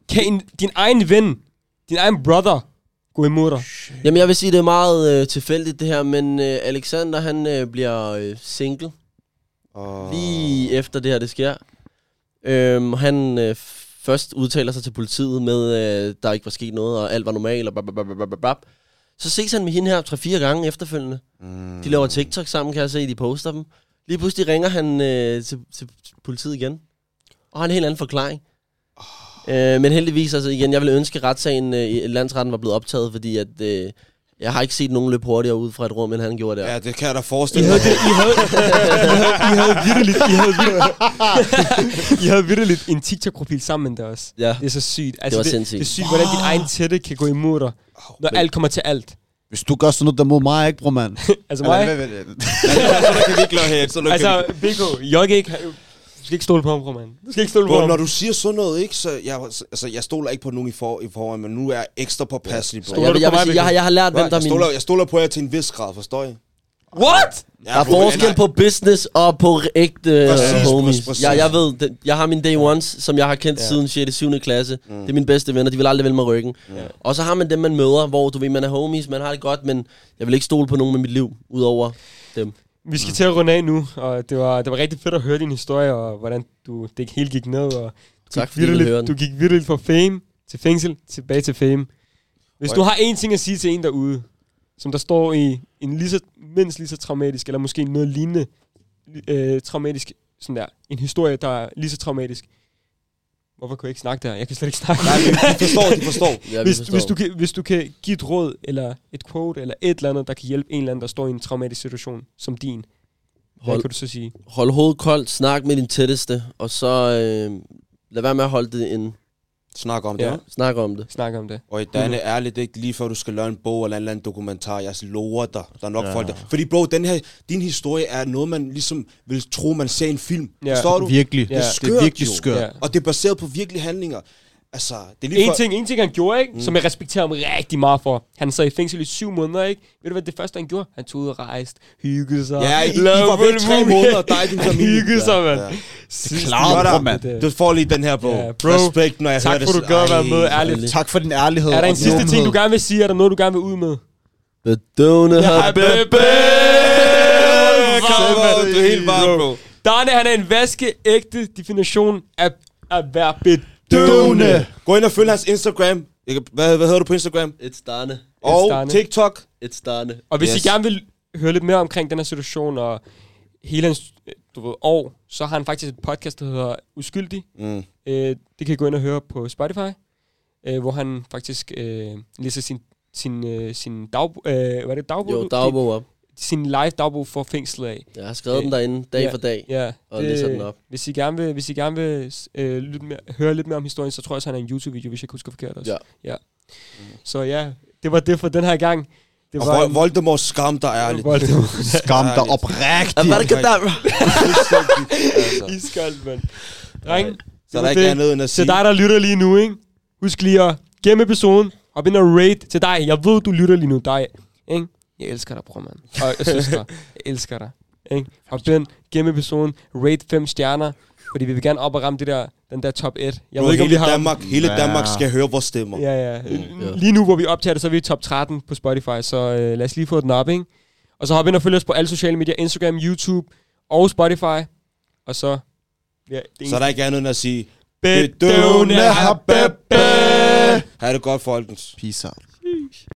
kan en, din egen ven, din egen brother, gå imod dig? Jamen, jeg vil sige, det er meget øh, tilfældigt det her, men øh, Alexander, han øh, bliver øh, single Oh. lige efter det her, det sker. Øhm, han øh, først udtaler sig til politiet med, øh, der ikke var sket noget, og alt var normalt, og babababababab. Så ses han med hende her tre-fire gange efterfølgende. Mm. De laver TikTok sammen, kan jeg se, de poster dem. Lige pludselig ringer han øh, til, til politiet igen. Og har en helt anden forklaring. Øh, men heldigvis, altså igen, jeg ville ønske, at retssagen øh, i landsretten var blevet optaget, fordi at, øh, jeg har ikke set nogen løbe hurtigere ud fra et rum, end han gjorde der. Ja, det kan jeg da forestille mig. det, I havde, I havde, I havde vidderligt, I havde, vidderligt, I havde vidderligt en TikTok-profil sammen der også. ja. Det er så sygt. Altså, var det, sindssygt. Det er sygt, hvordan din egen tætte kan gå imod dig, når alt kommer til alt. Hvis du gør sådan noget der mod mig, ikke, bror mand? Altså mig, Så kan vi ikke lade her, så kan vi altså BK, Jogge ikke, Du skal ikke stole på ham, bro, mand. Du skal ikke stole på Bro, ham. når du siger sådan noget, ikke, så jeg, altså, jeg stoler ikke på nogen i, for, i forvejen, men nu er jeg ekstra påpasselig, bro. Stoler Jeg, du jeg, mig, sige, jeg, har, jeg har lært, hvem jeg, der er min... stoler, jeg stoler på jer til en vis grad, forstår I? What? Der er forskel på business og på ægte Præcis, præcis, homies. præcis. Jeg, jeg ved, det, jeg har mine day ones, som jeg har kendt Ja. ja. siden 6. 7. klasse. Mm. Det er mine bedste venner, de vil aldrig vælge mig ryggen. Ja. Og så har man dem, man møder, hvor du ved, man er homies, man har det godt, men jeg vil ikke stole på nogen med mit liv, udover dem. Vi skal til at runde af nu, og det var, det var rigtig fedt at høre din historie, og hvordan du, det hele gik ned, og du Tak, gik fordi den. du gik virkelig fra fame til fængsel, tilbage til fame. Hvis Right. du har én ting at sige til en derude, som der står i en lige så, mindst lige så traumatisk, eller måske noget lignende øh, traumatisk, sådan der, en historie, der er lige så traumatisk. Hvorfor kunne jeg ikke snakke der? Jeg kan slet ikke snakke. Nej, men de forstår, de forstår. Ja, vi hvis, forstår. hvis, du kan, hvis du kan give et råd, eller et quote, eller et eller andet, der kan hjælpe en eller anden, der står i en traumatisk situation som din, hvad Hold- kan du så sige? Hold hovedet koldt, snak med din tætteste, og så øh, lad være med at holde det inde. Snak om det, Ja. Snak om det. Snakke om det. Og i Danne, ærligt ikke, lige før du skal lave en bog eller en eller anden dokumentar, jeg lover dig, der er nok Ja. folk der. Fordi bro, den her, din historie er noget, man ligesom vil tro, man ser en film. Ja. Forstår du? Virkelig. Ja. Det skørt, er virkelig jo. skørt. Ja. Og det er baseret på virkelige handlinger. Altså, det er lige En for... ting, en ting, han gjorde, ikke? Mm. Som jeg respekterer ham rigtig meget for. Han sad i fængsel i syv måneder, ikke? Ved du, hvad det første, han gjorde? Han tog ud og rejste, hyggede sig. Ja, I, I var væk tre måneder, dig din Han familie. hyggede sig, mand. Ja. Klart, Godt bro, mand. Det- Du får lige den her, bro. Ja, bro. Respekt, når jeg Tak hører for, det. du gad at være med, Ej, ærligt. Tak for din ærlighed. Er der en sidste ting, du gerne vil sige? Er der noget, du gerne vil ud med? Bedøvende Ja, ja, baby! Kom du er helt varm, bro. Darne, han er en vaskeægte definition af at være bedøvende. Døvende. Gå ind og følg hans Instagram. Hvad, hvad hedder du på Instagram? It's Darne. Og Darne. TikTok. It's Darne. Og hvis. Yes. I gerne vil høre lidt mere omkring den her situation og hele hans du ved, år, så har han faktisk et podcast, der hedder Uskyldig. Mm. Øh, det kan I gå ind og høre på Spotify, øh, hvor han faktisk øh, læser sin, sin, øh, sin dag, øh, hvad er det, dagbog? Jo, dagbog op. Sin live dagbog for fængslet af. Jeg har skrevet den derinde dag Ja. for dag. Ja, Og læser den op. Hvis I gerne vil, hvis I gerne vil øh, lytte mere, høre lidt mere om historien, så tror jeg også, han er en YouTube-video, hvis jeg ikke husker forkert også. Ja. ja. Så ja, det var det for den her gang. Det Og var Vol- Voldemort skam dig ærligt. Voldemort. Skam dig oprigtigt. Hvad er det, der? Altså. Iskoldt, mand. Dreng, Så er der ikke andet end at Til sige. dig, der lytter lige nu, ikke? Husk lige at gemme episoden. Hop ind og rate til dig. Jeg ved, du lytter lige nu. Dig, ikke? Jeg elsker dig, bror, mand. Og søster, jeg elsker dig. Ikke? Hop ind, gemme episoden. Rate fem stjerner. Fordi vi vil gerne op og ramme det der, den der top 1. Jeg ved ikke, om vi hele har... Danmark, hele Ja. Danmark skal høre vores stemmer. Ja, ja. Lige nu, hvor vi optager det, så er vi i top 13 på Spotify. Så øh, lad os lige få den op, ikke? Og så hop ind og følg os på alle sociale medier. Instagram, YouTube og Spotify. Og så... Ja, det Så er der ikke andet end at sige, bedøvende habebe. ha' det godt, folkens. Peace out.